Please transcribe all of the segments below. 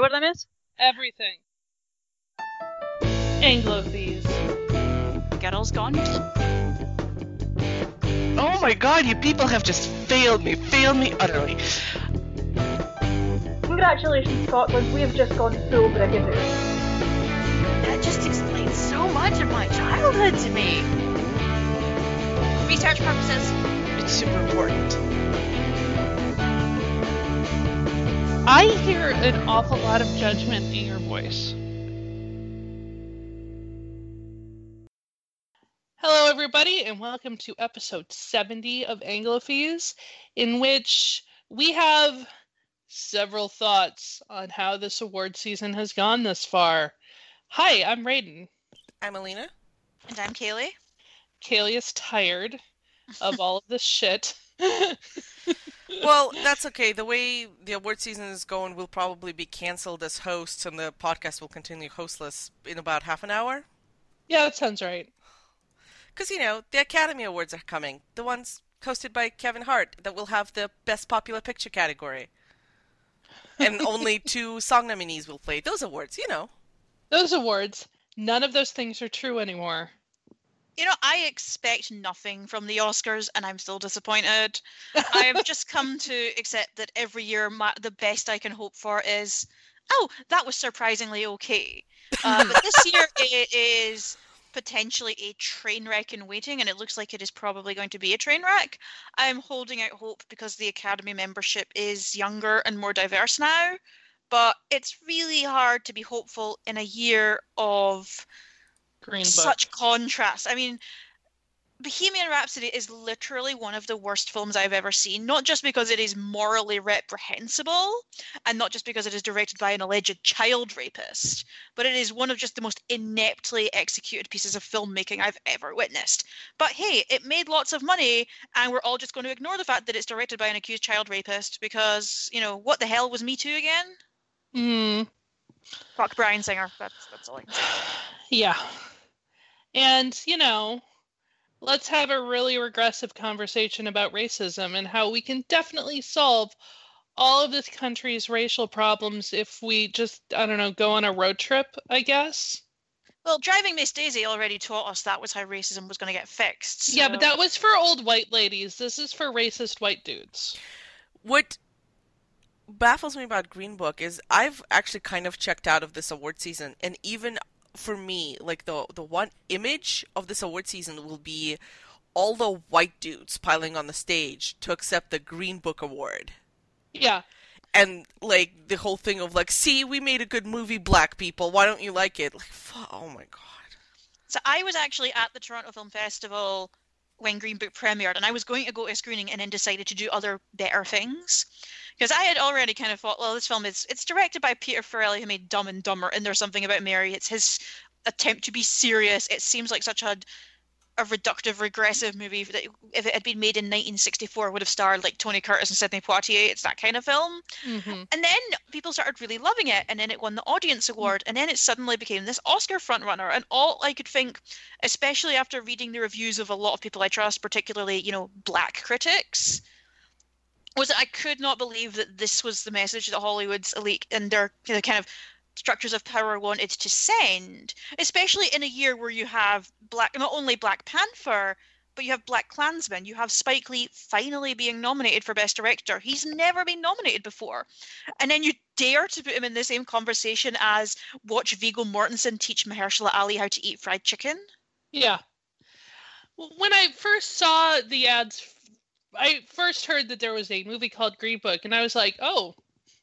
What are I miss? Everything. Anglophies. Girls Gone. Oh my god, you people have just failed me, failed me utterly. Congratulations, Scotland. We have just gone full Brigadoon. That just explains so much of my childhood to me. Research purposes. It's super important. I hear an awful lot of judgment in your voice. Hello, everybody, and welcome to episode 70 of Anglophies, in which we have several thoughts on how this award season has gone this far. Hi, I'm Raiden. I'm Alina. And I'm Kaylee. Kaylee is tired of all of this shit. Well, that's okay. The way the award season is going, we'll probably be cancelled as hosts, and the podcast will continue hostless in about half an hour. yeah, that sounds right. Because, you know, the Academy Awards are coming. The ones hosted by Kevin Hart that will have the Best Popular Picture category. And only two song nominees will play those awards, you know. Those awards, none of those things are true anymore. You know, I expect nothing from the Oscars, and I'm still disappointed. I have just come to accept that every year, my, the best I can hope for is, oh, that was surprisingly okay. Uh, but this year, it is potentially a train wreck in waiting, and it looks like it is probably going to be a train wreck. I'm holding out hope because the Academy membership is younger and more diverse now, but it's really hard to be hopeful in a year of Green Book. such contrast. I mean, Bohemian Rhapsody is literally one of the worst films I've ever seen, not just because it is morally reprehensible and not just because it is directed by an alleged child rapist, but it is one of just the most ineptly executed pieces of filmmaking I've ever witnessed. But hey, it made lots of money, and we're all just going to ignore the fact that it's directed by an accused child rapist because, you know, what the hell was Me Too again? Hmm. Fuck Bryan Singer. That's, that's all I can say. Yeah. And, you know, let's have a really regressive conversation about racism and how we can definitely solve all of this country's racial problems if we just, I don't know, go on a road trip, I guess. Well, Driving Miss Daisy already taught us that was how racism was going to get fixed. Yeah, but that was for old white ladies. This is for racist white dudes. What baffles me about Green Book is I've actually kind of checked out of this award season, and even for me, like the the one image of this award season will be all the white dudes piling on the stage to accept the Green Book award. Yeah. And like the whole thing of like, see, we made a good movie, black people. Why don't you like it? Like, fu- oh my god. So I was actually at the Toronto Film Festival when Green Book premiered, and I was going to go to a screening and then decided to do other better things. Because I had already kind of thought, well, this film is it's directed by Peter Farrelly, who made Dumb and Dumber, and there's something about Mary. It's his attempt to be serious. It seems like such a a reductive, regressive movie that if it had been made in 1964 would have starred like Tony Curtis and Sidney Poitier. It's that kind of film. hmm And then people started really loving it, and then it won the audience award, and then it suddenly became this Oscar frontrunner. And all I could think, especially after reading the reviews of a lot of people I trust, particularly you know black critics, was that I could not believe that this was the message that Hollywood's elite and their you know, kind of structures of power wanted to send, especially in a year where you have black not only Black Panther. But you have Black Klansman. You have Spike Lee finally being nominated for Best Director. He's never been nominated before and then you dare to put him in the same conversation as watch Viggo Mortensen teach Mahershala Ali how to eat fried chicken. Yeah. When I first saw the ads, I first heard that there was a movie called Green Book, and I was like, oh,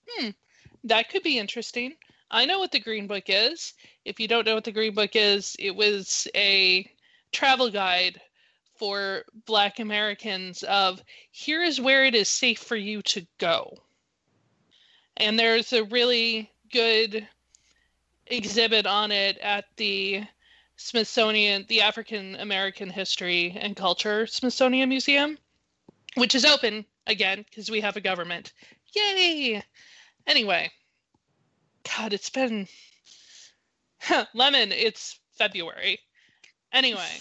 hmm, that could be interesting. I know what the Green Book is. If you don't know what the Green Book is, it was a travel guide for Black Americans of here is where it is safe for you to go. And there's a really good exhibit on it at the Smithsonian, the African American History and Culture Smithsonian Museum, which is open again because we have a government. Yay! Anyway, God, it's been lemon. It's February. Anyway,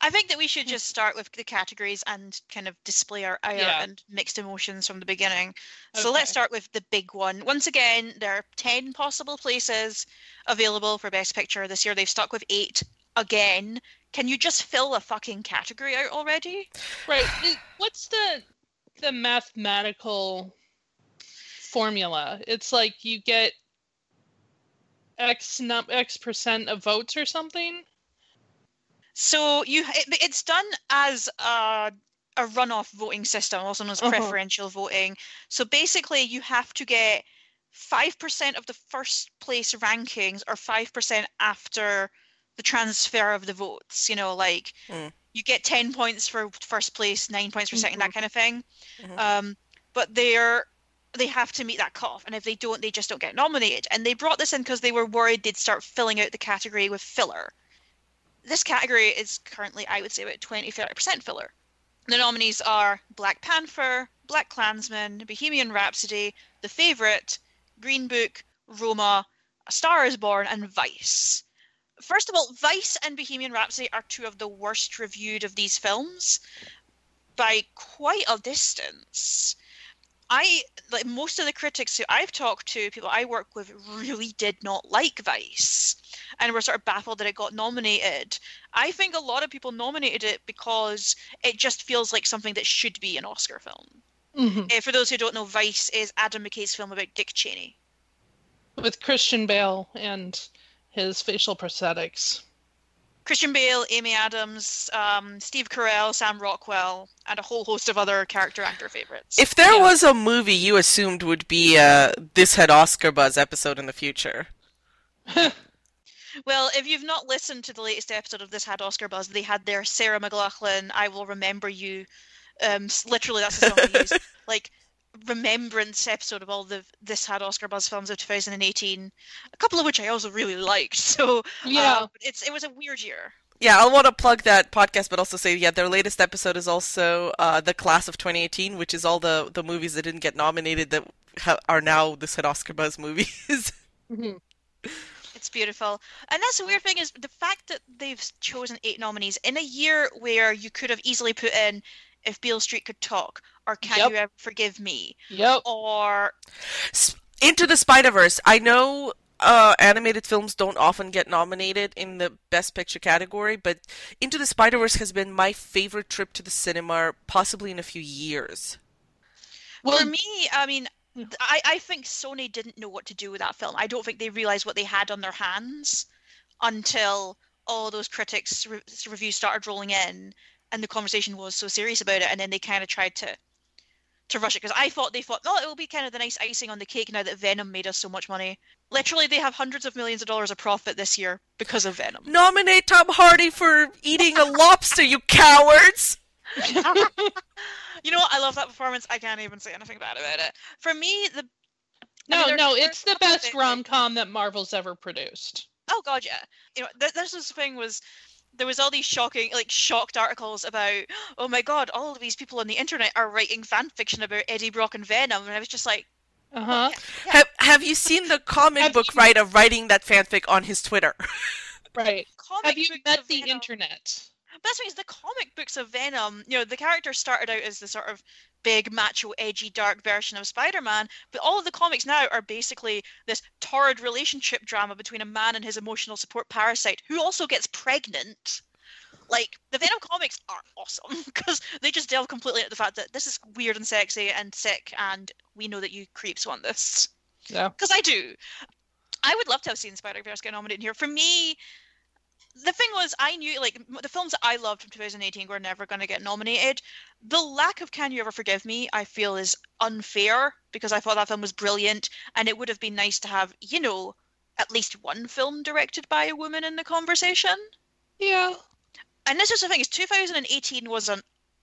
I think that we should just start with the categories and kind of display our ire Yeah. and mixed emotions from the beginning. So let's start with the big one. Once again, there are 10 possible places available for Best Picture this year. They've stuck with eight again. Can you just fill a fucking category out already? Right. What's the the mathematical formula? It's like you get X num X percent of votes or something. So you, it, it's done as a, a runoff voting system, also known as Uh-huh. preferential voting. So basically, you have to get five percent of the first place rankings, or five percent after the transfer of the votes. You know, like Mm. you get ten points for first place, nine points for 2nd that kind of thing. Mhm. Um, but they're they have to meet that cutoff, and if they don't, they just don't get nominated. And they brought this in because they were worried they'd start filling out the category with filler this category is currently, I would say, about 20 30% filler. The nominees are Black Panther, Black Klansman, Bohemian Rhapsody, The Favourite, Green Book, Roma, A Star is Born, and Vice. First of all, Vice and Bohemian Rhapsody are two of the worst reviewed of these films by quite a distance. I like most of the critics who I've talked to, people I work with, really did not like Vice, and were sort of baffled that it got nominated. I think a lot of people nominated it because it just feels like something that should be an Oscar film. hmm Uh, for those who don't know, Vice is Adam McKay's film about Dick Cheney. With Christian Bale and his facial prosthetics. Christian Bale, Amy Adams, um, Steve Carell, Sam Rockwell, and a whole host of other character actor favorites. If there Yeah. was a movie you assumed would be uh, this had Oscar buzz episode in the future, Well, if you've not listened to the latest episode of This Had Oscar Buzz, they had their Sarah McLachlan, I Will Remember You. Um, literally, that's the song they used. Like, remembrance episode of all the This Had Oscar Buzz films of 2018, a couple of which I also really liked. So, Yeah. uh, it's it was a weird year. yeah, I'll want to plug that podcast, but also say yeah, their latest episode is also uh, the class of 2018, which is all the the movies that didn't get nominated that ha- are now this had Oscar buzz movies. Mhm. It's beautiful. And that's the weird thing is the fact that they've chosen eight nominees in a year where you could have easily put in If Beale Street Could Talk, or Can Yep. You Ever Forgive Me, Yep. or Into the Spider Verse. I know uh, animated films don't often get nominated in the Best Picture category, but Into the Spider Verse has been my favorite trip to the cinema, possibly in a few years. Well, For me, I mean, I, I think Sony didn't know what to do with that film. I don't think they realized what they had on their hands until all those critics re- reviews started rolling in and the conversation was so serious about it and then they kind of tried to to rush it because I thought they thought, oh, it will be kind of the nice icing on the cake now that Venom made us so much money. Literally, they have hundreds of millions of dollars of profit this year because of Venom. Nominate Tom Hardy for eating a lobster, you cowards! You know what? I love that performance. I can't even say anything bad about it. For me, the I no, mean, no, it's the a couple of best rom com that Marvel's ever produced. Oh god, yeah. You know, th- this was the thing was there was all these shocking, like shocked articles about, oh my god, all of these people on the internet are writing fan fiction about Eddie Brock and Venom, and I was just like, Uh huh. yeah. Have, have you seen the comic book you- writer writing that fanfic on his Twitter? Right. comic Have you met the Venom- internet? Best thing is the comic books of Venom. You know, the character started out as the sort of big, macho, edgy, dark version of Spider-Man, but all of the comics now are basically this torrid relationship drama between a man and his emotional support parasite, who also gets pregnant. Like the Venom comics are awesome because they just delve completely into the fact that this is weird and sexy and sick, and we know that you creeps want this Yeah. because I do. I would love to have seen Spider Verse get nominated here. For me, the thing was, I knew like the films that I loved from 2018 were never going to get nominated. The lack of Can You Ever Forgive Me, I feel, is unfair because I thought that film was brilliant, and it would have been nice to have, you know, at least one film directed by a woman in the conversation. Yeah. And this is the thing: is 2018 was an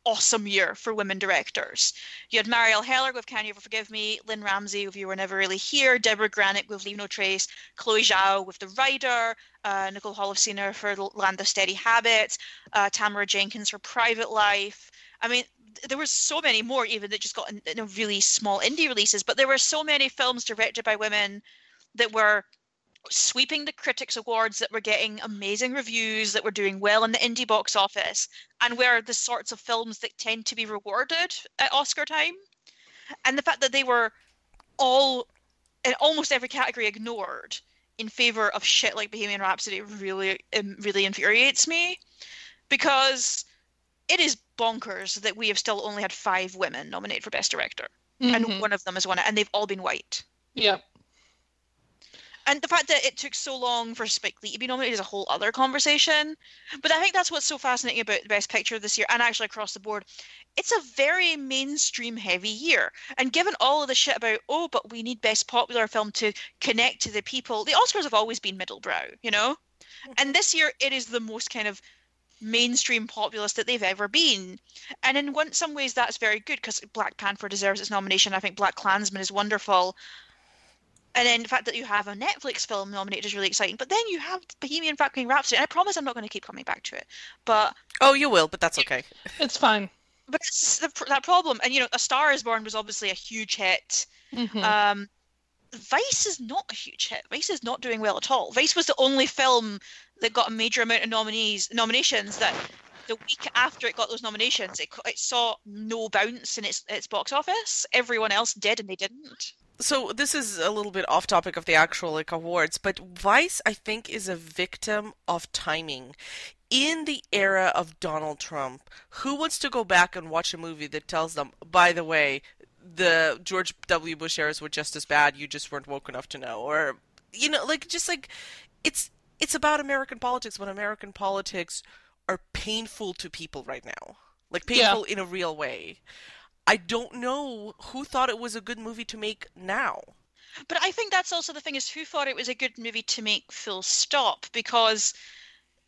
awesome year for women directors. You had Marielle Heller with Can You Ever Forgive Me, Lynne Ramsay with You Were Never Really Here, Deborah Granik with Leave No Trace, Chloe Zhao with The Rider, uh, Nicole Holofcener for Land of Steady Habits, uh, Tamara Jenkins for Private Life. I mean, there were so many more even that just got in, in really small indie releases, but there were so many films directed by women that were sweeping the critics awards that were getting amazing reviews that were doing well in the indie box office and were the sorts of films that tend to be rewarded at oscar time and the fact that they were all in almost every category ignored in favor of shit like bohemian rhapsody really um, really infuriates me because it is bonkers that we have still only had five women nominated for best director Mhm. and one of them has won it and they've all been white Yep. And the fact that it took so long for Spike Lee to be nominated is a whole other conversation. But I think that's what's so fascinating about the Best Picture this year, and actually across the board. It's a very mainstream heavy year. And given all of the shit about, oh, but we need Best Popular Film to connect to the people, the Oscars have always been middle brow, you know? And this year, it is the most kind of mainstream populist that they've ever been. And in one, some ways, that's very good because Black Panther deserves its nomination. I think Black Klansman is wonderful. And then the fact that you have a Netflix film nominated is really exciting. But then you have Bohemian fucking Rhapsody. And I promise I'm not going to keep coming back to it. But Oh, you will, but that's okay. It's fine. but it's the, that problem. And you know, A Star Is Born was obviously a huge hit. Mhm. Um, Vice is not a huge hit. Vice is not doing well at all. Vice was the only film that got a major amount of nominees nominations that the week after it got those nominations, it, it saw no bounce in its its box office. Everyone else did, and they didn't. So this is a little bit off topic of the actual like awards, but Vice I think is a victim of timing. In the era of Donald Trump, who wants to go back and watch a movie that tells them, by the way, the George W. Bush eras were just as bad, you just weren't woke enough to know, or you know, like just like it's it's about American politics when American politics are painful to people right now, like Yeah. painful in a real way. I don't know who thought it was a good movie to make now. But I think that's also the thing is who thought it was a good movie to make full stop because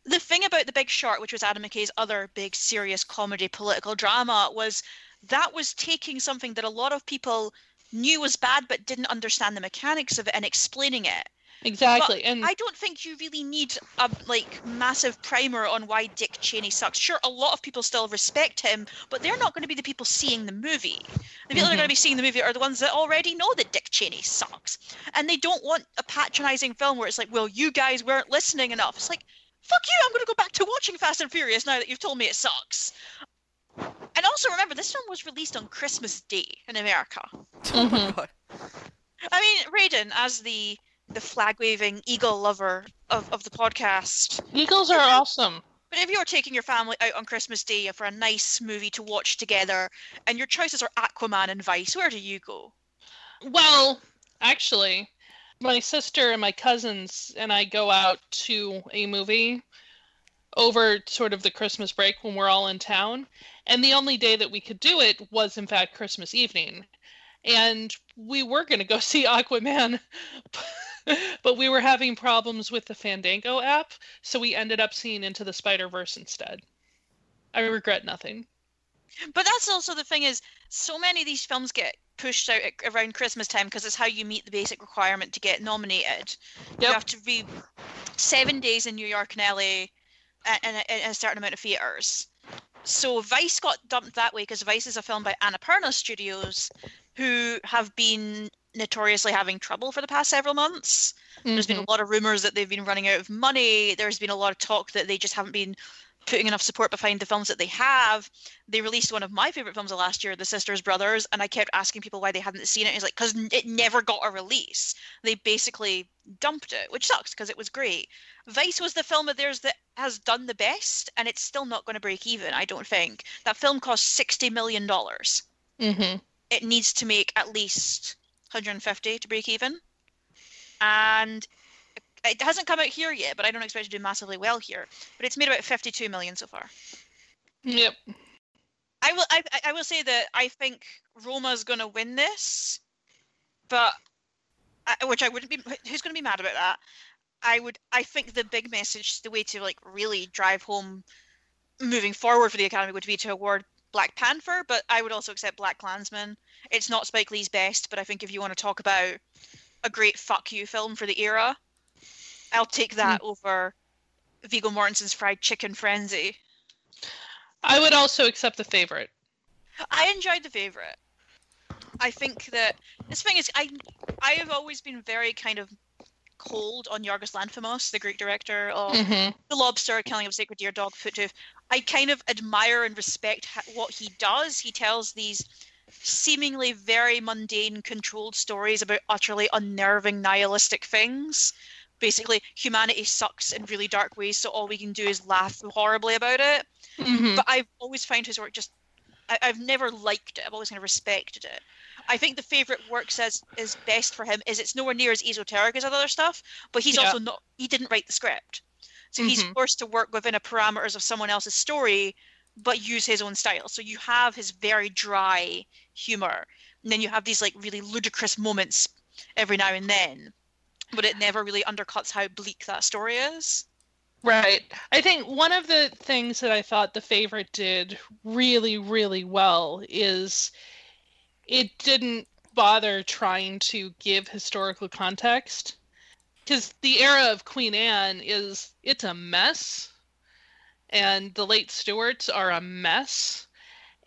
the thing about The Big Short, which was Adam McKay's other big serious comedy political drama, was that was taking something that a lot of people knew was bad but didn't understand the mechanics of it and explaining it. Exactly. And I don't think you really need a like massive primer on why Dick Cheney sucks. Sure, a lot of people still respect him, but they're not going to be the people seeing the movie. The people that are going to be seeing the movie are the ones that already know that Dick Cheney sucks, and they don't want a patronizing film where it's like, "Well, you guys weren't listening enough." It's like, "Fuck you! I'm going to go back to watching Fast and Furious now that you've told me it sucks." And also remember, this film was released on Christmas Day in America. Oh my Mhm. god. I mean, Raiden, as the the flag waving eagle lover of, of the podcast, Eagles are awesome. but if you're taking your family out on Christmas Day for a nice movie to watch together, and your choices are Aquaman and Vice, where do you go? Well, actually, my sister and my cousins and I go out to a movie over sort of the Christmas break when we're all in town. And the only day that we could do it was, in fact, Christmas evening. And we were going to go see Aquaman, but we were having problems with the Fandango app. So we ended up seeing Into the Spider Verse instead. I regret nothing. But that's also the thing is, so many of these films get pushed out at, around Christmas time because it's how you meet the basic requirement to get nominated. You have to be seven days in New York and LA and, and, a- and a certain amount of theaters. So Vice got dumped that way because Vice is a film by Annapurna Studios, who have been notoriously having trouble for the past several months. There's been a lot of rumors that they've been running out of money. There's been a lot of talk that they just haven't been putting enough support behind the films that they have. They released one of my favorite films of last year, The Sisters Brothers, and I kept asking people why they hadn't seen it. It's like because it never got a release. They basically dumped it, which sucks because it was great. Vice was the film of theirs that has done the best, and it's still not going to break even. I don't think that film cost sixty million dollars. Mhm. It needs to make at least 150 to break even, and it hasn't come out here yet. But I don't expect it to do massively well here. But it's made about 52 million so far. Yep. I will. I, I- will say that I think Roma's going to win this, but I, which I wouldn't be. Who's going to be mad about that? I would. I think the big message, the way to like really drive home moving forward for the Academy would be to award Black Panther, but I would also accept Black Klansman. It's not Spike Lee's best, but I think if you want to talk about a great fuck you film for the era, I'll take that hmm. over Viggo Mortensen's Fried Chicken Frenzy. I would also accept the favorite. I enjoyed the favorite. I think that this thing is I I have always been very kind of cold on Yorgos Lanthimos, the Greek director of Mhm. The Lobster, Killing of a Sacred Deer, Dogtooth I kind of admire and respect what he does. He tells these seemingly very mundane, controlled stories about utterly unnerving, nihilistic things. Basically, humanity sucks in really dark ways, so all we can do is laugh horribly about it. Mhm. But I've always found his work just. I, I've never liked it. I've always kind of respected it. I think the favorite work says is best for him is it's nowhere near as esoteric as other stuff, but he's Yeah. also not. He didn't write the script, so he's Mhm. forced to work within a parameters of someone else's story, but use his own style. So you have his very dry humor, and then you have these like really ludicrous moments every now and then, but it never really undercuts how bleak that story is. Right. I think one of the things that I thought the favorite did really, really well is it didn't bother trying to give historical context. Because the era of Queen Anne is, it's a mess. And the late Stuarts are a mess.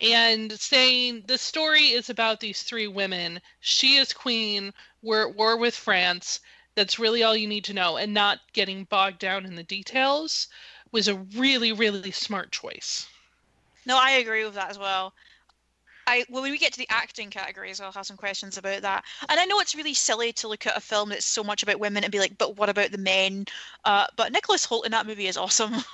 And saying the story is about these three women. She is queen. We're at war with France that's really all you need to know and not getting bogged down in the details was a really really smart choice No, I agree with that as well. I well, when we get to the acting categories, I'll have some questions about that. And I know it's really silly to look at a film that's so much about women and be like, but what about the men? Uh, but Nicholas Hoult in that movie is awesome.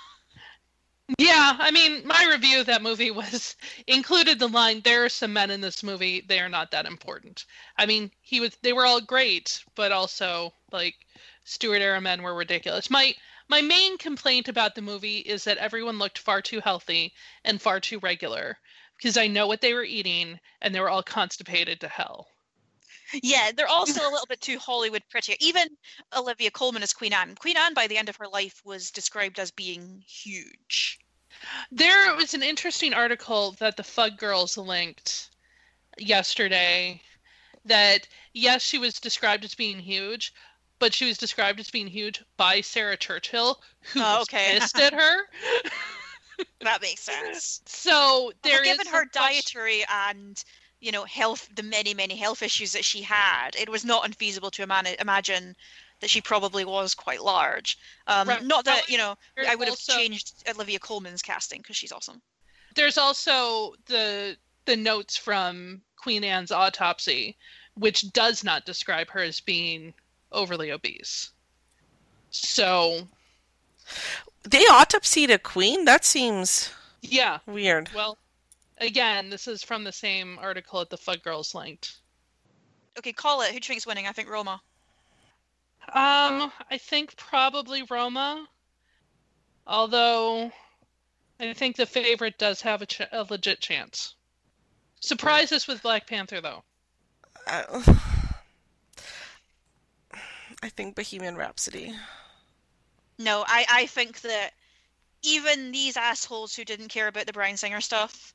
yeah i mean my review of that movie was included the line there are some men in this movie they are not that important i mean he was they were all great but also like stuart era men were ridiculous my my main complaint about the movie is that everyone looked far too healthy and far too regular because i know what they were eating and they were all constipated to hell yeah, they're also a little bit too Hollywood pretty. Even Olivia Colman as Queen Anne. Queen Anne, by the end of her life, was described as being huge. There was an interesting article that the Fug Girls linked yesterday that yes, she was described as being huge, but she was described as being huge by Sarah Churchill, who Oh, okay. pissed at her. That makes sense. So there well, is given her dietary and you know health, the many many health issues that she had, it was not unfeasible to imagine imagine that she probably was quite large. Um, Right. Not that you know There's I would have also- changed Olivia Colman's casting because she's awesome. There's also the the notes from Queen Anne's autopsy, which does not describe her as being overly obese. So They autopsied a queen? That seems yeah, weird. Well, again, this is from the same article at the Fug Girls linked. Okay, call it. Who do you think's winning? I think Roma. Um, I think probably Roma. Although, I think the favorite does have a, ch- a legit chance. Surprise us with Black Panther, though. Uh, I think Bohemian Rhapsody. No, I I think that even these assholes who didn't care about the Bryan Singer stuff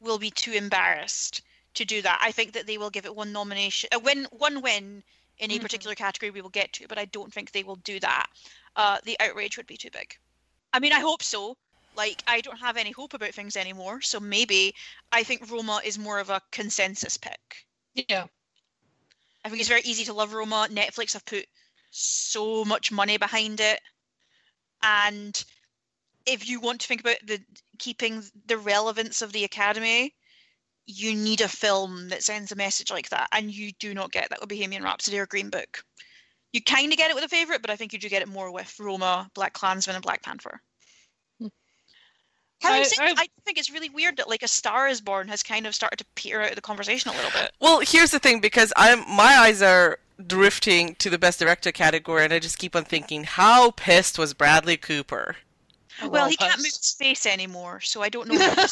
will be too embarrassed to do that. I think that they will give it one nomination, a win, one win in a Mhm. particular category we will get to, but I don't think they will do that. Uh, the outrage would be too big. I mean, I hope so. Like, I don't have any hope about things anymore, so maybe I think Roma is more of a consensus pick. Yeah. I think it's very easy to love Roma. Netflix have put so much money behind it. And if you want to think about the keeping the relevance of the Academy, you need a film that sends a message like that. And you do not get that with Bohemian Rhapsody or Green Book. You kind of get it with a favourite, but I think you do get it more with Roma, Black Klansman, and Black Panther. Hmm. Having I- I- I think it's really weird that like A Star Is Born has kind of started to peter out of the conversation a little bit. Well, here's the thing because I'm my eyes are drifting to the best director category and I just keep on thinking how pissed was Bradley Cooper? Well, he can't Walpus. move his face anymore, so I don't know. What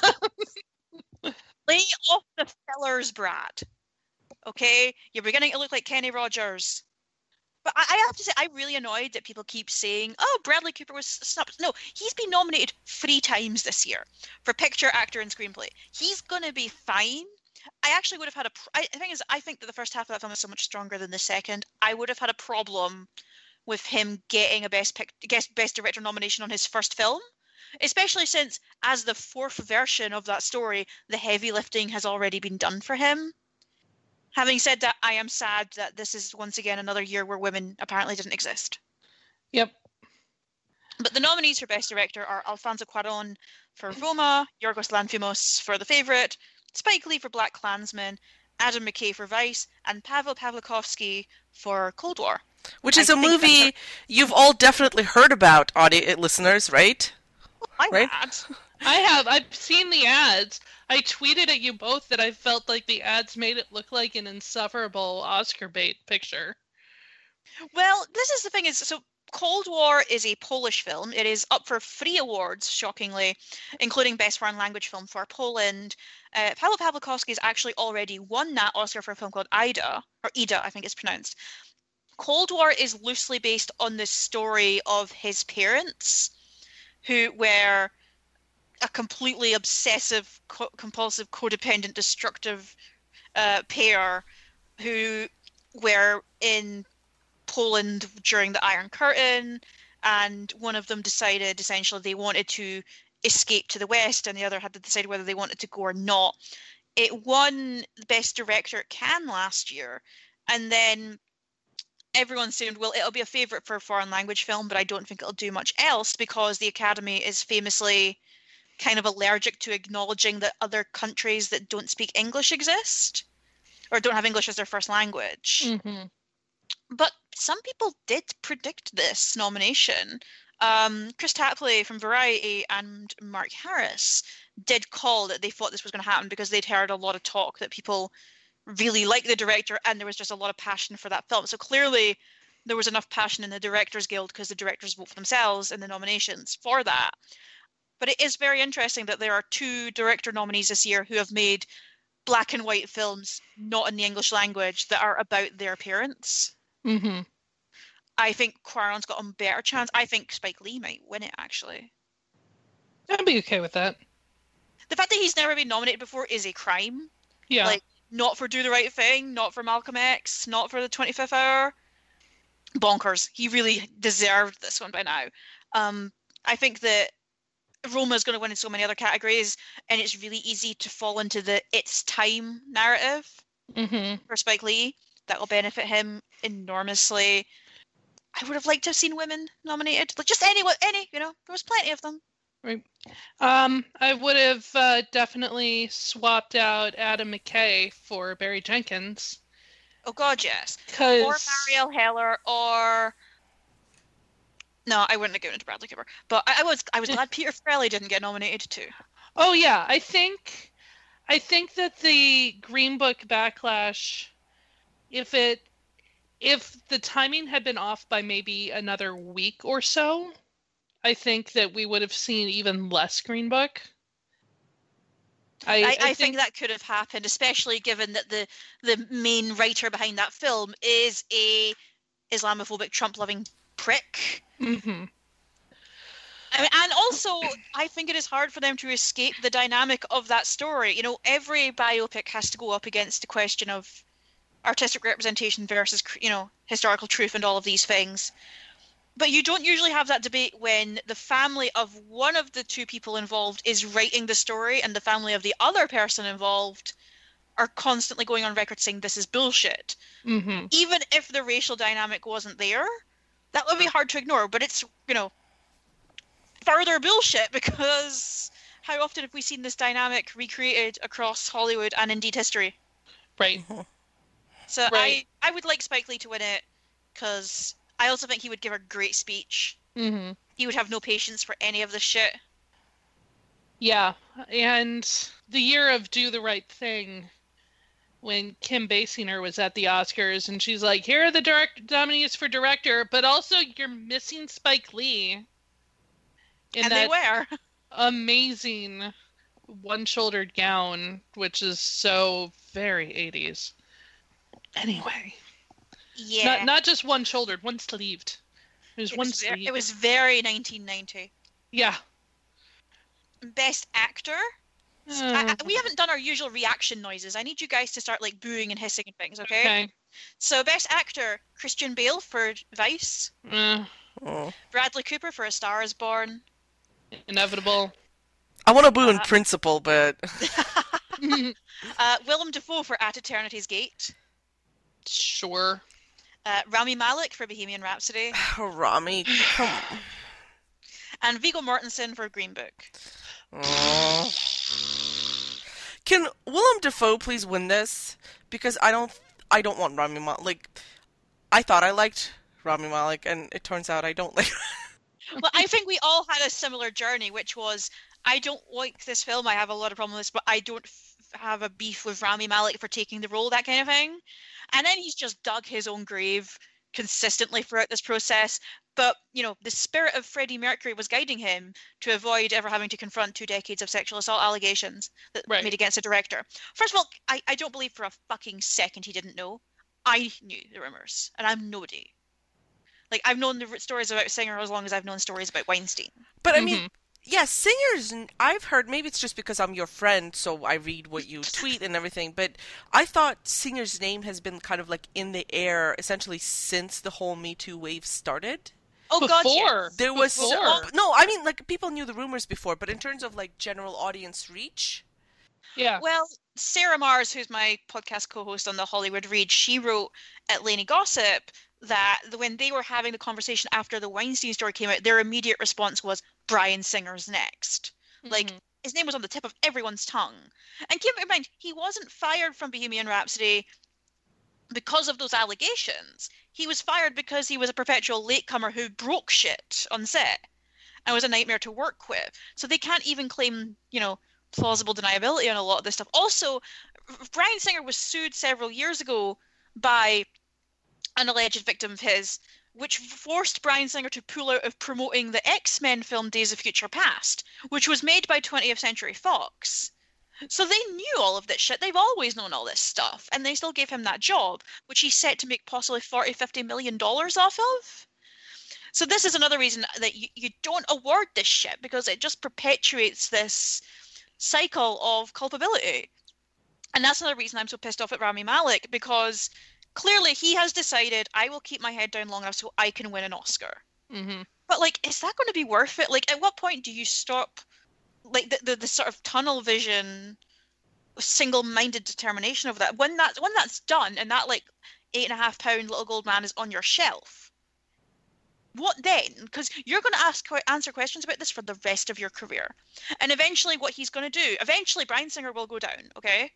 he's Lay off the fillers, Brad. Okay, you're beginning to look like Kenny Rogers. But I, I have to say, I'm really annoyed that people keep saying, "Oh, Bradley Cooper was snubbed." No, he's been nominated three times this year for picture, actor, and screenplay. He's gonna be fine. I actually would have had a. Pr- I, the thing is, I think that the first half of that film is so much stronger than the second. I would have had a problem with him getting a best pic- guest best director nomination on his first film, especially since as the fourth version of that story, the heavy lifting has already been done for him. Having said that, I am sad that this is once again another year where women apparently didn't exist. Yep. But the nominees for Best Director are Alfonso Cuarón for Roma, Yorgos Lanthimos for The Favourite, Spike Lee for Black Klansman, Adam McKay for Vice, and Pavel Pawlikowski for Cold War. Which is a think that's movie you've all definitely heard about, audio uh, listeners, right? Oh, I Right. had. I have. I've seen the ads. I tweeted at you both that I felt like the ads made it look like an insufferable Oscar bait picture. Well, this is the thing is so Cold War is a Polish film. It is up for three awards, shockingly, including Best Foreign Language Film for Poland. Uh, Paweł Pawlikowski has actually already won that Oscar for a film called Ida, or Ida, I think it's pronounced. Cold War is loosely based on the story of his parents, who were a completely obsessive, co- compulsive, codependent, destructive uh, pair who were in Poland during the Iron Curtain, and one of them decided essentially they wanted to escape to the West, and the other had to decide whether they wanted to go or not. It won the Best Director at Cannes last year, and then everyone assumed, well, it'll be a favourite for a foreign language film, but I don't think it'll do much else because the Academy is famously kind of allergic to acknowledging that other countries that don't speak English exist or don't have English as their first language. Mm-hmm. But some people did predict this nomination. Um, Kris Tapley from Variety and Mark Harris did call that they thought this was going to happen because they'd heard a lot of talk that people really liked the director and there was just a lot of passion for that film. So clearly there was enough passion in the Directors Guild because the directors vote for themselves in the nominations for that. But it is very interesting that there are two director nominees this year who have made black and white films not in the English language that are about their parents. Mm-hmm. I think Cuarón's got a better chance. I think Spike Lee might win it actually. I'd be okay with that. The fact that he's never been nominated before is a crime. Yeah. Like not for Do the Right Thing, not for Malcolm X, not for the 25th Hour. Bonkers. He really deserved this one by now. Um, I think that Roma is going to win in so many other categories, and it's really easy to fall into the "it's time" narrative mm-hmm. for Spike Lee. That will benefit him enormously. I would have liked to have seen women nominated, like just any, any, you know, there was plenty of them. Right. Um, I would have uh, definitely swapped out Adam McKay for Barry Jenkins Oh God, yes. because Or Marielle Heller, or no, I wouldn't have given it to Bradley Cooper. But I, I was, I was glad Peter Farrelly didn't get nominated too. Oh yeah, I think I think that the Green Book backlash if it if the timing had been off by maybe another week or so, I think that we would have seen even less Green Book. I, I, I think that could have happened, especially given that the the main writer behind that film is a Islamophobic, Trump-loving prick. Mhm. I mean, and also, I think it is hard for them to escape the dynamic of that story. You know, every biopic has to go up against the question of artistic representation versus, you know, historical truth and all of these things. But you don't usually have that debate when the family of one of the two people involved is writing the story and the family of the other person involved are constantly going on record saying this is bullshit. Mhm. Even if the racial dynamic wasn't there, that would be hard to ignore. But it's, you know, further bullshit because how often have we seen this dynamic recreated across Hollywood and indeed history? Right. So Right. I, I would like Spike Lee to win it because I also think he would give a great speech. Mhm. He would have no patience for any of this shit. Yeah, and the year of Do the Right Thing, when Kim Basinger was at the Oscars, and she's like, "Here are the direct nominees for director, but also you're missing Spike Lee." In and that they wear amazing one-shouldered gown, which is so very 80s. Anyway, Yeah. not not just one-shouldered, one-sleeved. It was it, one was ver- sleeve. it was very 1990. yeah. Best actor. Uh, I- we haven't done our usual reaction noises. I need you guys to start like booing and hissing and things, okay? okay. So, best actor Christian Bale for Vice, Uh, Oh. Bradley Cooper for A Star Is Born, inevitable. I want to boo in Uh, principle, but uh, Willem Dafoe for At Eternity's Gate, Sure. Uh, Rami Malek for Bohemian Rhapsody, Rami, come. and Viggo Mortensen for Green Book. Oh. Can Willem Dafoe please win this? Because I don't, I don't want Rami Malek. Like, I thought I liked Rami Malek, and it turns out I don't like. well, I think we all had a similar journey, which was I don't like this film. I have a lot of problems with this, but I don't f- have a beef with Rami Malek for taking the role, that kind of thing. And then he's just dug his own grave consistently throughout this process. But you know, the spirit of Freddie Mercury was guiding him to avoid ever having to confront two decades of sexual assault allegations that Right. made against a director. First of all, I, I don't believe for a fucking second he didn't know. I knew the rumors, and I'm nobody. Like I've known the stories about Singer as long as I've known stories about Weinstein. But I mean, mm-hmm. Yeah, singers. I've heard. Maybe it's just because I'm your friend, so I read what you tweet and everything. But I thought singer's name has been kind of like in the air essentially since the whole Me Too wave started. Oh God, Before. yes. There was Before. well, no, I mean like people knew the rumors before, but in terms of like general audience reach, Yeah. Well, Sarah Marrs, who's my podcast co-host on the Hollywood Read, she wrote at Lainey Gossip that when they were having the conversation after the Weinstein story came out, their immediate response was Bryan Singer's next. Like Mhm. his name was on the tip of everyone's tongue. And keep in mind, he wasn't fired from Bohemian Rhapsody because of those allegations. He was fired because he was a perpetual latecomer who broke shit on set and was a nightmare to work with. So they can't even claim, you know, plausible deniability on a lot of this stuff. Also, Bryan Singer was sued several years ago by an alleged victim of his, which forced Bryan Singer to pull out of promoting the X Men film Days of Future Past, which was made by 20th Century Fox. So they knew all of this shit. They've always known all this stuff, and they still gave him that job, which he's set to make possibly 40, 50 million dollars off of. So this is another reason that you, you don't award this shit because it just perpetuates this cycle of culpability. And that's another reason I'm so pissed off at Rami Malek because clearly he has decided I will keep my head down long enough so I can win an Oscar. Mhm. But like, is that going to be worth it? Like, at what point do you stop, like the the, the sort of tunnel vision, single-minded determination of that? When that when that's done, and that like eight and a half pound little gold man is on your shelf, what then? Because you're going to ask answer questions about this for the rest of your career, and eventually, what he's going to do, eventually, Bryan Singer will go down. Okay.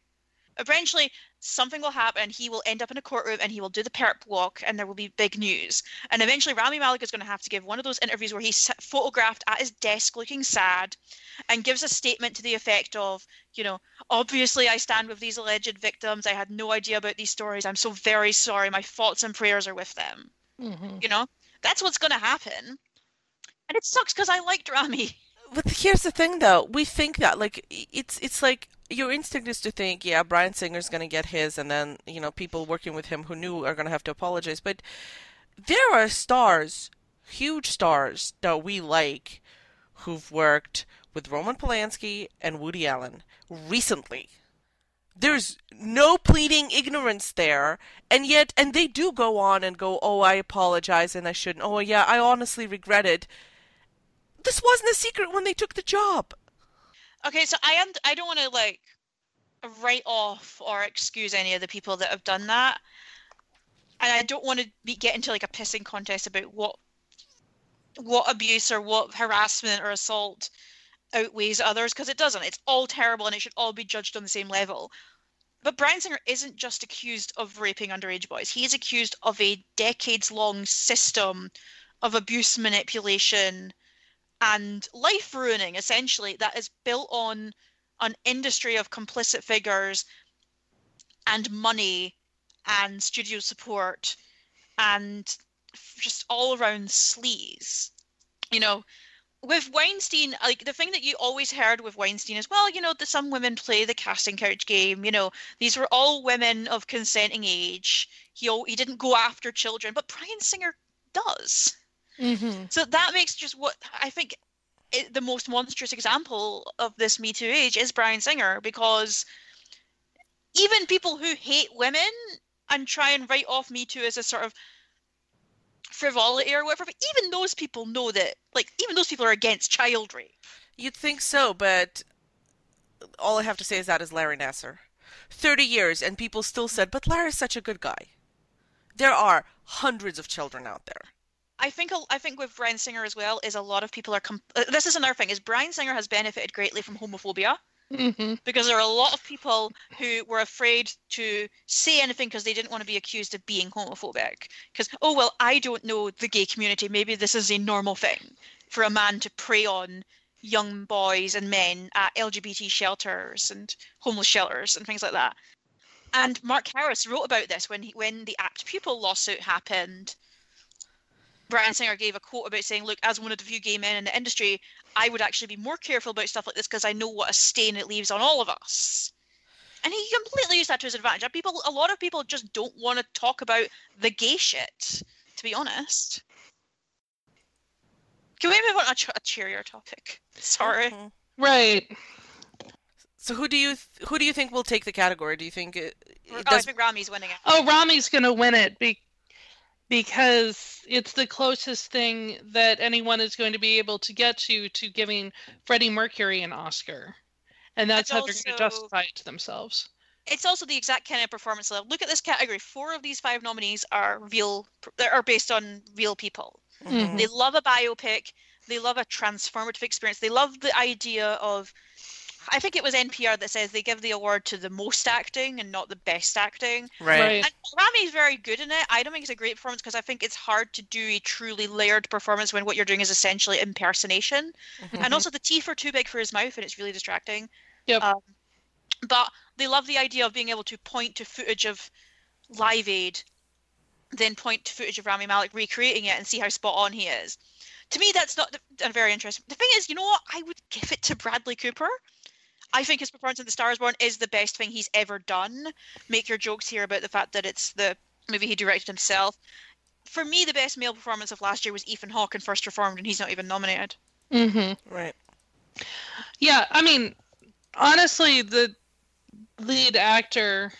Eventually, something will happen. He will end up in a courtroom, and he will do the perp walk, and there will be big news. And eventually, Rami Malek is going to have to give one of those interviews where he's photographed at his desk looking sad and gives a statement to the effect of, you know, obviously I stand with these alleged victims. I had no idea about these stories. I'm so very sorry. My thoughts and prayers are with them. Mhm. You know, that's what's going to happen. And it sucks because I liked Rami. But here's the thing, though. We think that like it's it's like your instinct is to think, yeah, Bryan Singer's gonna get his, and then you know people working with him who knew are gonna have to apologize. But there are stars, huge stars that we like, who've worked with Roman Polanski and Woody Allen recently. There's no pleading ignorance there, and yet, and they do go on and go, oh, I apologize and I shouldn't. Oh, yeah, I honestly regret it. This wasn't a secret when they took the job. Okay, so I am. I don't want to like write off or excuse any of the people that have done that, and I don't want to be get into like a pissing contest about what what abuse or what harassment or assault outweighs others because it doesn't. It's all terrible and it should all be judged on the same level. But Bryan Singer isn't just accused of raping underage boys. He's accused of a decades-long system of abuse, manipulation, and life ruining essentially that is built on an industry of complicit figures and money and studio support and just all around sleaze you know with Weinstein, like the thing that you always heard with Weinstein is, well, you know, the, some women play the casting couch game. You know, these were all women of consenting age. He he didn't go after children, but Bryan Singer does. Mhm. So that makes just what I think it, the most monstrous example of this Me Too age is Bryan Singer because even people who hate women and try and write off Me Too as a sort of frivolity or whatever, but even those people know that, like, even those people are against child rape. You'd think so, but all I have to say is that is Larry Nassar. 30 years, and people still said, but Larry's such a good guy. there are hundreds of children out there. I think I think with Bryan Singer as well is a lot of people are. Com- uh, this is another thing: is Bryan Singer has benefited greatly from homophobia hmm because there are a lot of people who were afraid to say anything because they didn't want to be accused of being homophobic. Because oh well, I don't know the gay community. Maybe this is a normal thing for a man to prey on young boys and men at LGBT shelters and homeless shelters and things like that. And Mark Harris wrote about this when he, when the Apt Pupil lawsuit happened. Bryan Singer gave a quote about saying, "Look, as one of the few gay men in the industry, I would actually be more careful about stuff like this because I know what a stain it leaves on all of us." And he completely used that to his advantage. And People, a lot of people just don't want to talk about the gay shit. To be honest, can we move on to a, ch- a cheerier topic? Sorry. Mhm. Right. So who do you th- who do you think will take the category? Do you think it, it Oh, I think Rami's winning it. Oh, Rami's gonna win it be- because it's the closest thing that anyone is going to be able to get to to giving Freddie Mercury an Oscar, and that's It's how they're going to justify it to themselves. It's also the exact kind of performance level. Look at this category. Four of these five nominees are real, are based on real people. Mhm. They love a biopic. They love a transformative experience. They love the idea of. I think it was NPR that says they give the award to the most acting and not the best acting. Right. Right. And Rami's very good in it. I don't think it's a great performance because I think it's hard to do a truly layered performance when what you're doing is essentially impersonation. Mhm. And also the teeth are too big for his mouth and it's really distracting. Yep. Um, but they love the idea of being able to point to footage of Live Aid, then point to footage of Rami Malek recreating it and see how spot on he is. To me, that's not th- uh, very interesting. The thing is, you know what? I would give it to Bradley Cooper. I think his performance in The Star is Born is the best thing he's ever done. Make your jokes here about the fact that it's the movie he directed himself. For me, the best male performance of last year was Ethan Hawke in First Reformed, and he's not even nominated. hmm Right. Yeah, I mean, honestly, the lead actor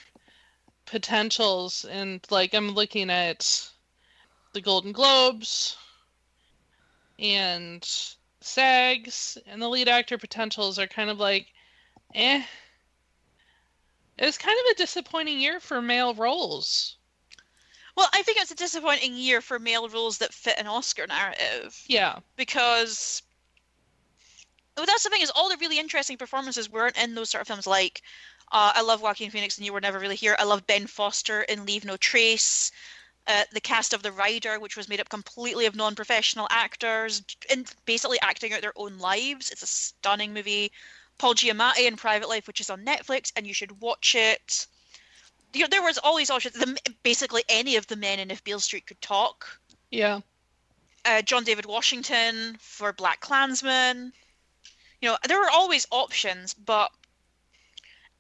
potentials, and like I'm looking at the Golden Globes and SAGs, and the lead actor potentials are kind of like, eh. It was kind of a disappointing year for male roles. Well, I think it's a disappointing year for male roles that fit an Oscar narrative. Yeah. because well, that's the thing is all the really interesting performances weren't in those sort of films like uh, I love Joaquin Phoenix and You Were Never Really Here. I love Ben Foster in Leave No Trace. Uh, the cast of The Rider, which was made up completely of non-professional actors and basically acting out their own lives. It's a stunning movie. Paul Giamatti in Private Life, which is on Netflix, and you should watch it. You know, there was all these options. The, basically, any of the men in If Beale Street Could Talk Yeah. uh, John David Washington for Black Klansman. You know, there were always options, but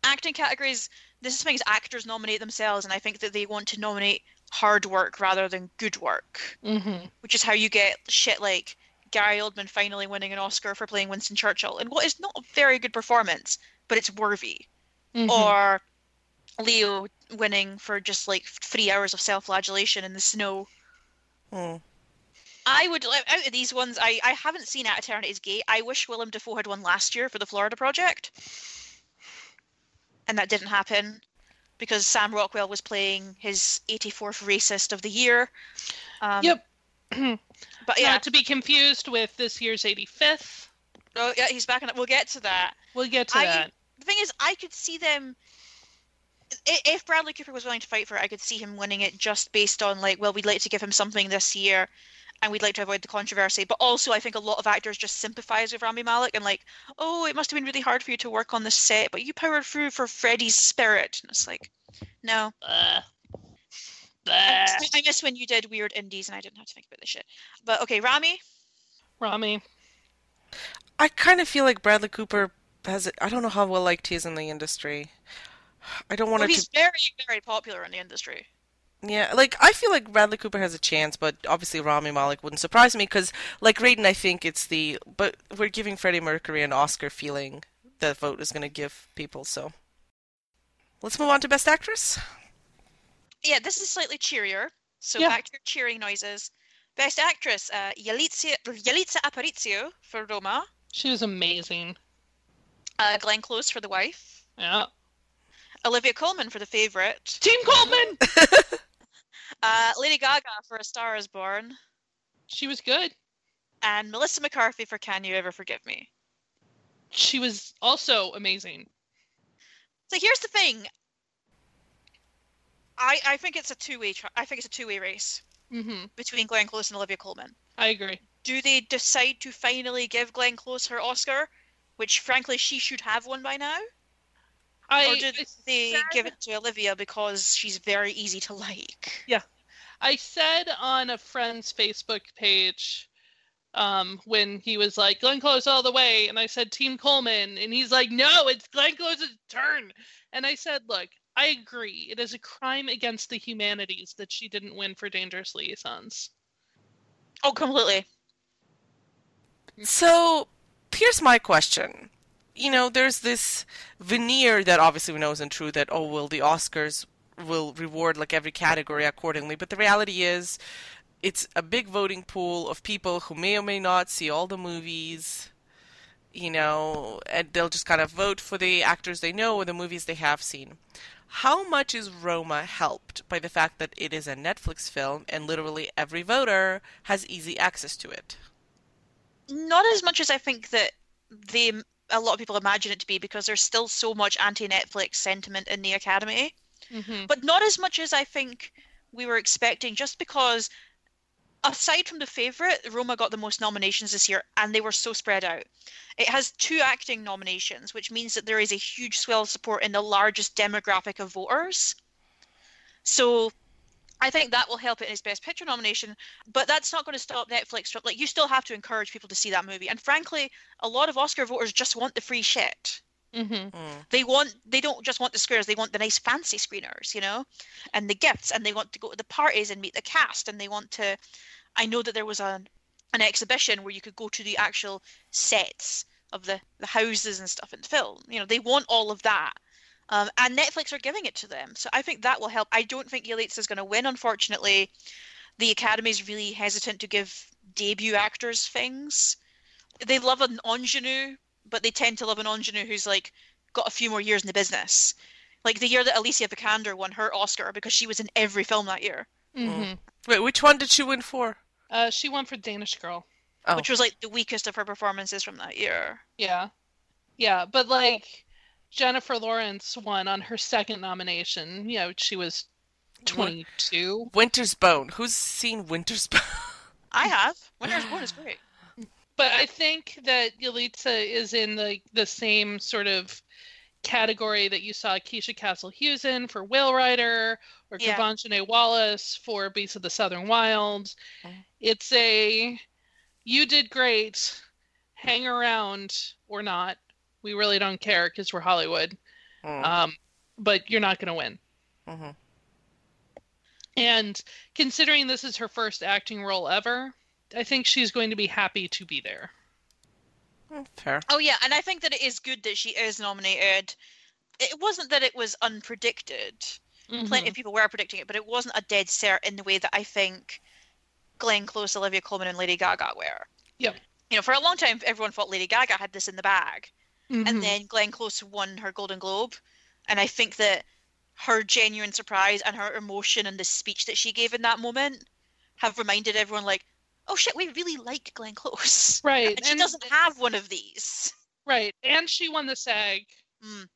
acting categories. This is things actors nominate themselves, and I think that they want to nominate hard work rather than good work, hmm which is how you get shit like Gary Oldman finally winning an Oscar for playing Winston Churchill in what is not a very good performance, but it's worthy, hmm or Leo winning for just like three hours of self-flagellation in the snow. Hmm. I would out of these ones. I I haven't seen At Eternity's Gate. I wish Willem Dafoe had won last year for the Florida Project, and that didn't happen because Sam Rockwell was playing his 84th racist of the year. Um, Yep. But yeah, Not to be confused with this year's 85th. oh yeah, he's back on it. We'll get to that. We'll get to I- that. The thing is, I could see them. If Bradley Cooper was willing to fight for it, I could see him winning it just based on like, well, we'd like to give him something this year, and we'd like to avoid the controversy. But also, I think a lot of actors just sympathize with Rami Malek and like, oh, it must have been really hard for you to work on this set, but you powered through for Freddie's spirit. And it's like, no. Uh, I miss- I miss when you did weird indies and I didn't have to think about this shit. But okay, Rami. Rami. I kind of feel like Bradley Cooper has it. I don't know how well liked he is in the industry. I don't want Well, it he's very, very popular in the industry. Yeah, like I feel like Bradley Cooper has a chance, but obviously Rami Malek wouldn't surprise me because, like Raiden, I think it's the. But we're giving Freddie Mercury an Oscar feeling that vote is going to give people. So let's move on to Best Actress. Yeah, this is slightly cheerier. So Yeah. back to your cheering noises. Best actress, uh, Yalitza, Yalitza Aparicio for Roma, She was amazing. uh, Glenn Close for The Wife, Yeah. Olivia Colman for The Favorite, Team Colman! Uh, Lady Gaga for A Star Is Born, She was good. and Melissa McCarthy for Can You Ever Forgive Me. She was also amazing. So here's the thing. I I think it's a two way. Tra- I think it's a two way race hmm between Glenn Close and Olivia Colman. I agree. Do they decide to finally give Glenn Close her Oscar, which frankly she should have one by now, I or do they said- give it to Olivia because she's very easy to like? Yeah, I said on a friend's Facebook page um, when he was like Glenn Close all the way, and I said Team Colman, and he's like, no, it's Glenn Close's turn. And I said, look, I agree. It is a crime against the humanities that she didn't win for Dangerous Liaisons. Oh, completely. So here's my question. You know, there's this veneer that obviously we know isn't true that, oh, well, the Oscars will reward like every category accordingly. But the reality is, it's a big voting pool of people who may or may not see all the movies, you know, and they'll just kind of vote for the actors they know or the movies they have seen. How much is Roma helped by the fact that it is a Netflix film and literally every voter has easy access to it? Not as much as I think that they a lot of people imagine it to be because there's still so much anti-Netflix sentiment in the Academy. Mm-hmm. but not as much as I think we were expecting, just because aside from the favourite, Roma got the most nominations this year, and they were so spread out. It has two acting nominations, which means that there is a huge swell of support in the largest demographic of voters. So I think that will help it in its Best Picture nomination, but that's not going to stop Netflix from like you still have to encourage people to see that movie. And frankly, a lot of Oscar voters just want the free shit Mm-hmm. Mm. they want they don't just want the squares they want the nice fancy screeners you know and the gifts and they want to go to the parties and meet the cast and they want to i know that there was an an exhibition where you could go to the actual sets of the the houses and stuff in the film you know they want all of that. Um, and netflix are giving it to them. So i think that will help. I don't think Yates is going to win unfortunately. The academy is really hesitant to give debut actors things. They love an ingenue but they tend to love an ingenue who's like got a few more years in the business. Like the year that Alicia Vikander won her Oscar because she was in every film that year, Mm-hmm. Wait, which one did she win for? Uh, she won for Danish Girl. Oh. which was like the weakest of her performances from that year. Yeah. Yeah, but like Jennifer Lawrence won on her second nomination. You know, she was 22. Winter's Bone. Who's seen Winter's Bone? I have. Winter's Bone is great. But I think that Yalitza is in the the same sort of category that you saw Keisha Castle Hughes in for Whale Rider or Yeah. Quvenzhané Wallis for Beasts of the Southern Wild. Mm. It's a you did great, hang around or not. We really don't care because we're Hollywood. Mm, Um, but you're not going to win. mhm. And considering this is her first acting role ever, I think she's going to be happy to be there. Mm, Fair. Oh yeah, and I think that it is good that she is nominated. It wasn't that it was unpredicted. Mm-hmm. Plenty of people were predicting it, but it wasn't a dead cert in the way that I think Glenn Close, Olivia Colman, and Lady Gaga were. Yeah. You know, for a long time, everyone thought Lady Gaga had this in the bag. Mhm. and then Glenn Close won her Golden Globe, and I think that her genuine surprise and her emotion and the speech that she gave in that moment have reminded everyone, like, oh shit, we really like Glenn Close, right, and she doesn't have one of these. right, and she won the SAG, Mm.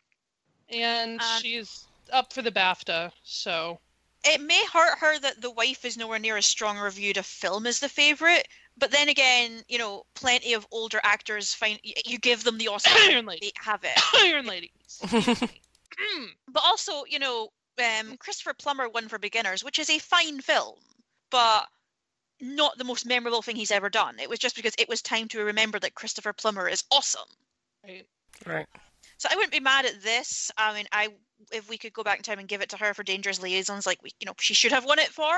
and And- she's up for the BAFTA. So It may hurt her that the wife is nowhere near as strong a reviewed a film as the favorite, but then again, you know, plenty of older actors find you give them the Oscar, Iron Lady, they have it. Iron Lady. But also, you know, um, Christopher Plummer won for Beginners, which is a fine film, but not the most memorable thing he's ever done. It was just because it was time to remember that Christopher Plummer is awesome. right. right. So I wouldn't be mad at this. I mean, I if we could go back in time and give it to her for Dangerous Liaisons, like we, you know, she should have won it for,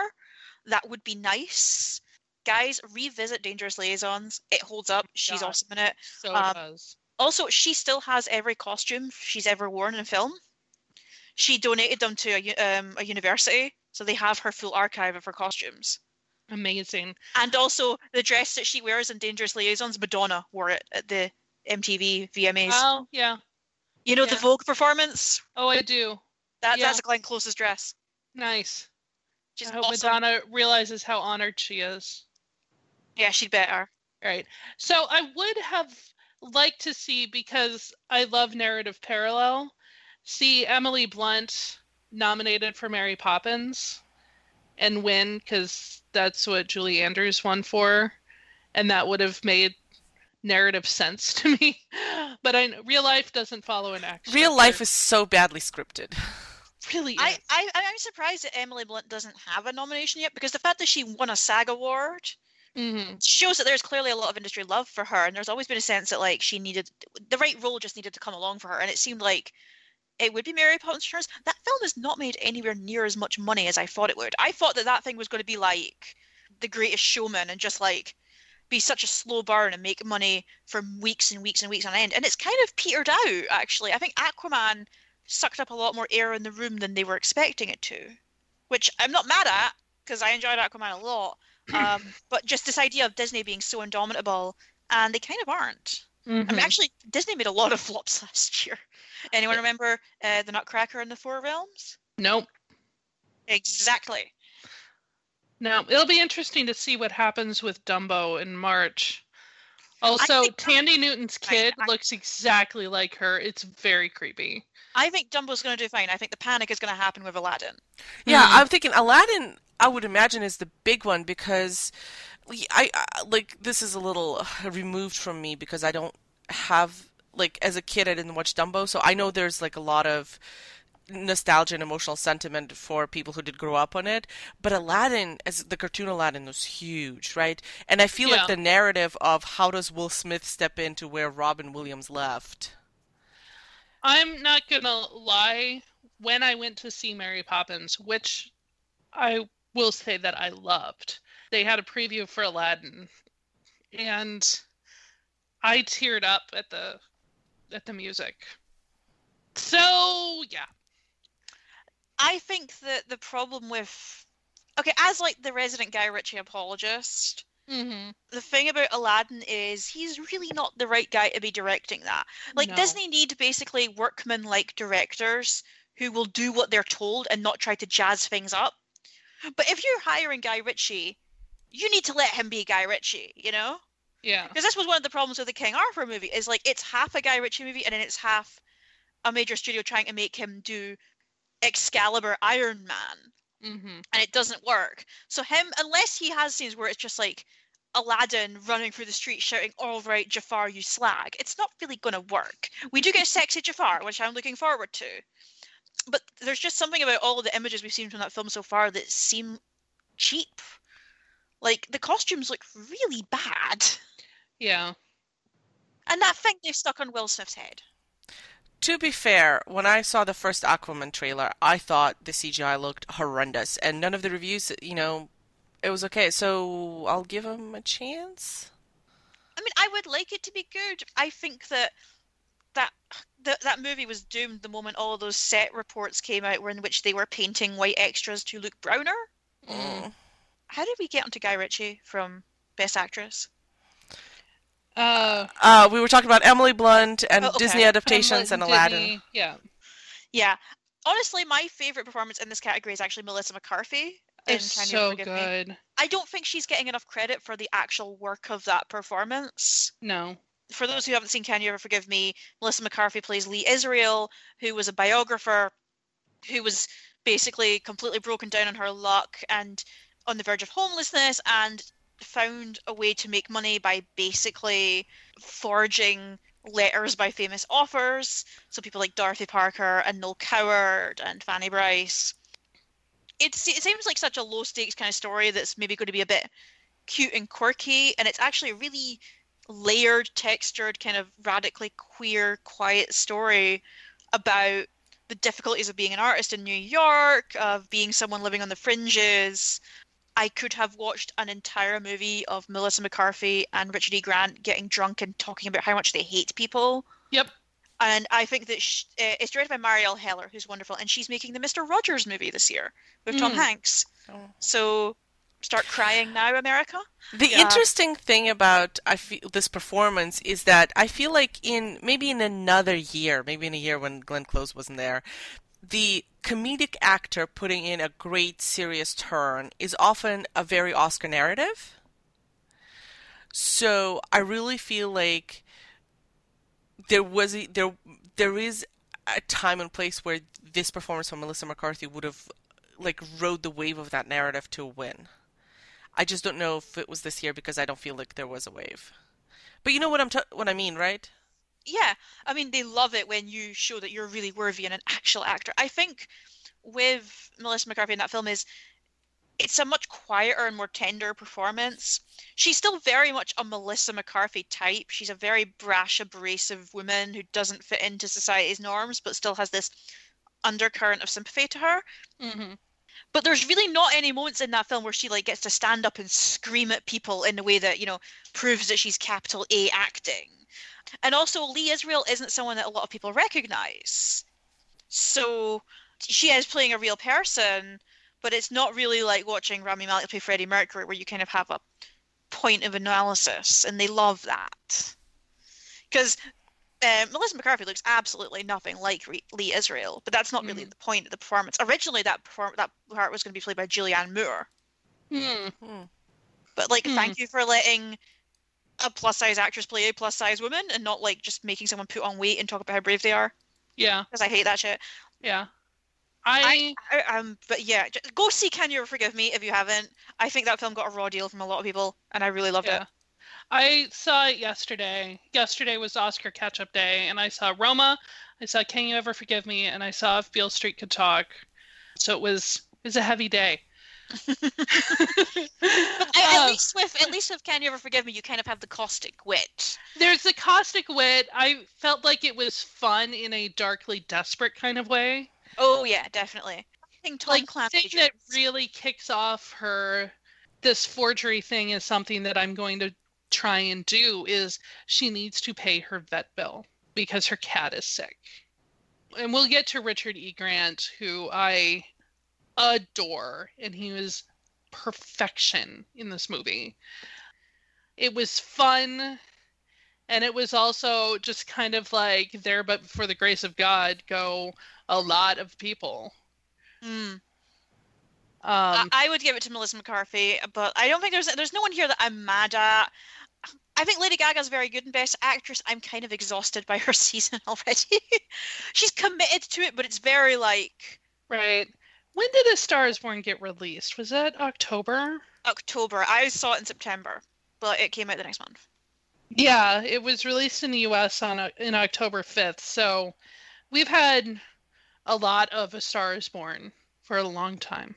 that would be nice. Guys, revisit Dangerous Liaisons. It holds up. She's God. awesome in it. So Um, does. Also, she still has every costume she's ever worn in film. She donated them to a, u- um, a university, so they have her full archive of her costumes. Amazing. And also, the dress that she wears in Dangerous Liaisons, Madonna wore it at the MTV VMAs. Oh yeah. you know the. Vogue performance? Oh, I do. That, Yeah. That's Glenn Close's dress. Nice. She's I hope awesome. Madonna realizes how honored she is. Yeah, she'd better. Right. So I would have liked to see because I love narrative parallel. See Emily Blunt nominated for Mary Poppins and win because that's what Julie Andrews won for, and that would have made narrative sense to me. But I real life doesn't follow an action. Real life is so badly scripted. really is. I, I I'm surprised that Emily Blunt doesn't have a nomination yet because the fact that she won a SAG award Mhm. shows that there's clearly a lot of industry love for her, and there's always been a sense that like she needed the right role just needed to come along for her, and it seemed like it would be Mary Poppins Returns. That film has not made anywhere near as much money as I thought it would. I thought that that thing was going to be like The Greatest Showman and just like be such a slow burn and make money for weeks and weeks and weeks on end, and it's kind of petered out actually. I think Aquaman sucked up a lot more air in the room than they were expecting it to, which I'm not mad at because I enjoyed Aquaman a lot. Um, but just this idea of Disney being so indomitable, and they kind of aren't. I Mhm. mean, actually, Disney made a lot of flops last year. Anyone remember uh, the Nutcracker and the Four Realms? Nope. Exactly. Now it'll be interesting to see what happens with Dumbo in March. Also, think- Thandie Newton's kid I- looks exactly like her. It's very creepy. I think Dumbo's going to do fine. I think the panic is going to happen with Aladdin. Yeah, Mhm. I'm thinking Aladdin. I would imagine is the big one because I, I like this is a little uh, removed from me because I don't have like as a kid I didn't watch Dumbo, so I know there's like a lot of nostalgia and emotional sentiment for people who did grow up on it. But Aladdin, as the cartoon Aladdin, was huge, right? And I feel Yeah. like the narrative of how does Will Smith step into where Robin Williams left. I'm not gonna lie. When I went to see Mary Poppins, which I will say that I loved, they had a preview for Aladdin, and I teared up at the at the music. So yeah, I think that the problem with okay, as like the resident Guy Ritchie apologist, mm-hmm. the thing about Aladdin is he's really not the right guy to be directing that. Like No. Disney need basically workman like directors who will do what they're told and not try to jazz things up. But if you're hiring Guy Ritchie, you need to let him be Guy Ritchie, you know? Yeah, Because this was one of the problems with the King Arthur movie is like it's half a Guy Ritchie movie and then it's half a major studio trying to make him do Excalibur Iron Man mm-hmm. and it doesn't work. So him, unless he has scenes where it's just like Aladdin running through the street shouting, "All right, Jafar, you slag," it's not really going to work. We do get a sexy Jafar, which I'm looking forward to. But there's just something about all of the images we've seen from that film so far that seem cheap. Like the costumes look really bad, yeah. and that thing they've stuck on Will Smith's head. To be fair, when I saw the first Aquaman trailer, I thought the CGI looked horrendous, and none of the reviews, you know, it was okay. So I'll give him a chance. I mean, I would like it to be good. I think that that that, that movie was doomed the moment all of those set reports came out, were in which they were painting white extras to look browner. Mm. How did we get onto Guy Ritchie from Best Actress? Uh, Uh, we were talking about Emily Blunt and Oh, okay. Disney adaptations and Disney- Aladdin. Yeah, Yeah, honestly, my favorite performance in this category is actually Melissa McCarthy. in it's Can You so Forgive Me? good. I don't think she's getting enough credit for the actual work of that performance. No, for those who haven't seen Can You Ever Forgive Me, Melissa McCarthy plays Lee Israel, who was a biographer who was basically completely broken down on her luck and on the verge of homelessness and found a way to make money by basically forging letters by famous authors. So people like Dorothy Parker and Noel Coward and Fanny Brice. It's, it seems like such a low stakes kind of story that's maybe going to be a bit cute and quirky, and it's actually a really layered, textured, kind of radically queer, quiet story about the difficulties of being an artist in New York, of being someone living on the fringes. I could have watched an entire movie of Melissa McCarthy and Richard E. Grant getting drunk and talking about how much they hate people. Yep. And I think that sh- uh, it's directed by Marielle Heller, who's wonderful, and she's making the Mr. Rogers movie this year with Tom Mm. Hanks. Oh. So start crying now, America. The Yeah. interesting thing about I feel this performance is that I feel like in maybe in another year, maybe in a year when Glenn Close wasn't there, the comedic actor putting in a great serious turn is often a very Oscar narrative. So I really feel like there was a, there there is a time and place where this performance from Melissa McCarthy would have like rode the wave of that narrative to a win. I just don't know if it was this year because I don't feel like there was a wave. But you know what I'm what I mean, right? Yeah, I mean they love it when you show that you're really worthy and an actual actor. I think with Melissa McCarthy in that film is it's a much quieter and more tender performance. She's still very much a Melissa McCarthy type. She's a very brash, abrasive woman who doesn't fit into society's norms, but still has this undercurrent of sympathy to her. Mm-hmm. But there's really not any moments in that film where she like gets to stand up and scream at people in a way that you know proves that she's capital A acting. And also, Lee Israel isn't someone that a lot of people recognize. So she is playing a real person, but it's not really like watching Rami Malek play Freddie Mercury, where you kind of have a point of analysis, and they love that. Because uh, Melissa McCarthy looks absolutely nothing like Lee Israel, but that's not really Mhm. the point of the performance. Originally, that perform- that part was going to be played by Julianne Moore, Hmm. but like, Hmm. thank you for letting a plus size actress play a plus size woman, and not like just making someone put on weight and talk about how brave they are. Yeah. Because I hate that shit. Yeah. I, I, um, but yeah, j- go see Can You Forgive Me if you haven't. I think that film got a raw deal from a lot of people, and I really loved yeah. it. I saw it yesterday. Yesterday was Oscar catch up day, and I saw Roma, I saw Can You Ever Forgive Me, and I saw If Beale Street Could Talk. So it was it was a heavy day. But at, at Uh, least with at least with Can You Ever Forgive Me, you kind of have the caustic wit. There's the caustic wit. I felt like it was fun in a darkly desperate kind of way. Oh yeah, definitely. I think Tom like Clancy thing that really kicks off her this forgery thing is something that I'm going to try and do is she needs to pay her vet bill because her cat is sick. And we'll get to Richard E. Grant, who I adore, and he was perfection in this movie. It was fun, and it was also just kind of like there, but for the grace of God, go a lot of people. Mm. Um, I, I would give it to Melissa McCarthy, but I don't think there's there's no one here that I'm mad at. I think Lady Gaga's very good in Best Actress. I'm kind of exhausted by her season already. She's committed to it, but it's very like right. When did A Star Is Born get released? Was that October? October. I saw it in September, but it came out the next month. Yeah, it was released in the U.S. on uh, in October 5th. So we've had a lot of A Star Is Born for a long time.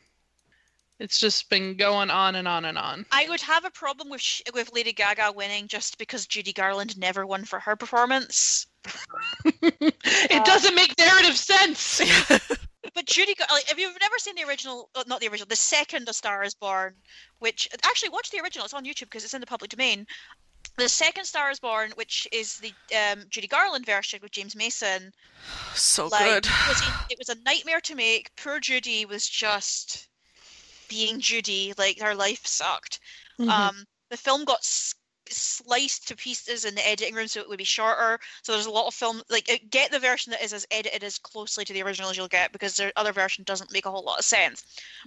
It's just been going on and on and on. I would have a problem with sh- with Lady Gaga winning just because Judy Garland never won for her performance. it doesn't make narrative sense. But Judy, Gar- like, if you've never seen the original, uh, not the original, the second A Star Is Born, which actually watch the original. It's on YouTube because it's in the public domain. The second Star Is Born, which is the um, Judy Garland version with James Mason, So like good. it was, it was a nightmare to make. Poor Judy was just being Judy. Like her life sucked. Mhm. Um, the film got s- sliced to pieces in the editing room, so it would be shorter. So there's a lot of film. Like, uh, get the version that is as edited as closely to the original as you'll get, because the other version doesn't make a whole lot of sense.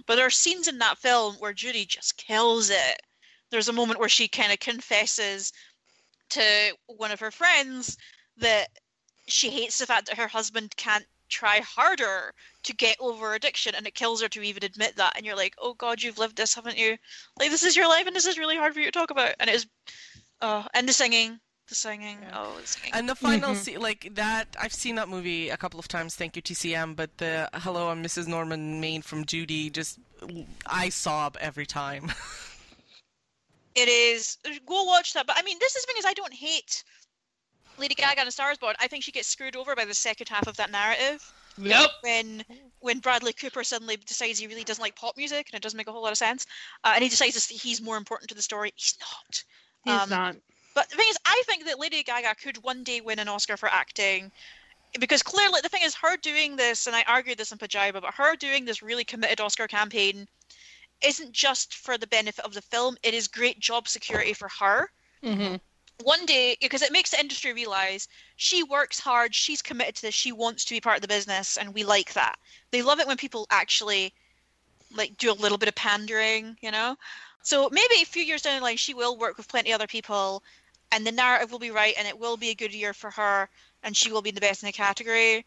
But there are scenes in that film where Judy just kills it. There's a moment where she kind of confesses to one of her friends that she hates the fact that her husband can't try harder to get over addiction and it kills her to even admit that and you're like oh god you've lived this haven't you like this is your life and this is really hard for you to talk about and it is oh and the singing the singing Yeah. oh the singing And the final Mhm. scene, like that, I've seen that movie a couple of times. Thank you, TCM. But the "Hello, I'm Mrs. Norman" Maine from Judy, just I sob every time. it is go watch that but i mean this is the thing i don't hate lady gaga and a star is born i think she gets screwed over by the second half of that narrative Yep. when when Bradley Cooper suddenly decides he really doesn't like pop music and it doesn't make a whole lot of sense, uh, and he decides he's more important to the story. He's not. He's Um, not. But the thing is, I think that Lady Gaga could one day win an Oscar for acting. Because clearly, the thing is, her doing this, and I argued this in Pajiba, but her doing this really committed Oscar campaign isn't just for the benefit of the film, it is great job security for her. hmm one day because it makes the industry realize she works hard she's committed to this she wants to be part of the business and we like that. They love it when people actually like do a little bit of pandering you know? So maybe a few years down the line she will work with plenty other people and the narrative will be right and it will be a good year for her and she will be the best in the category.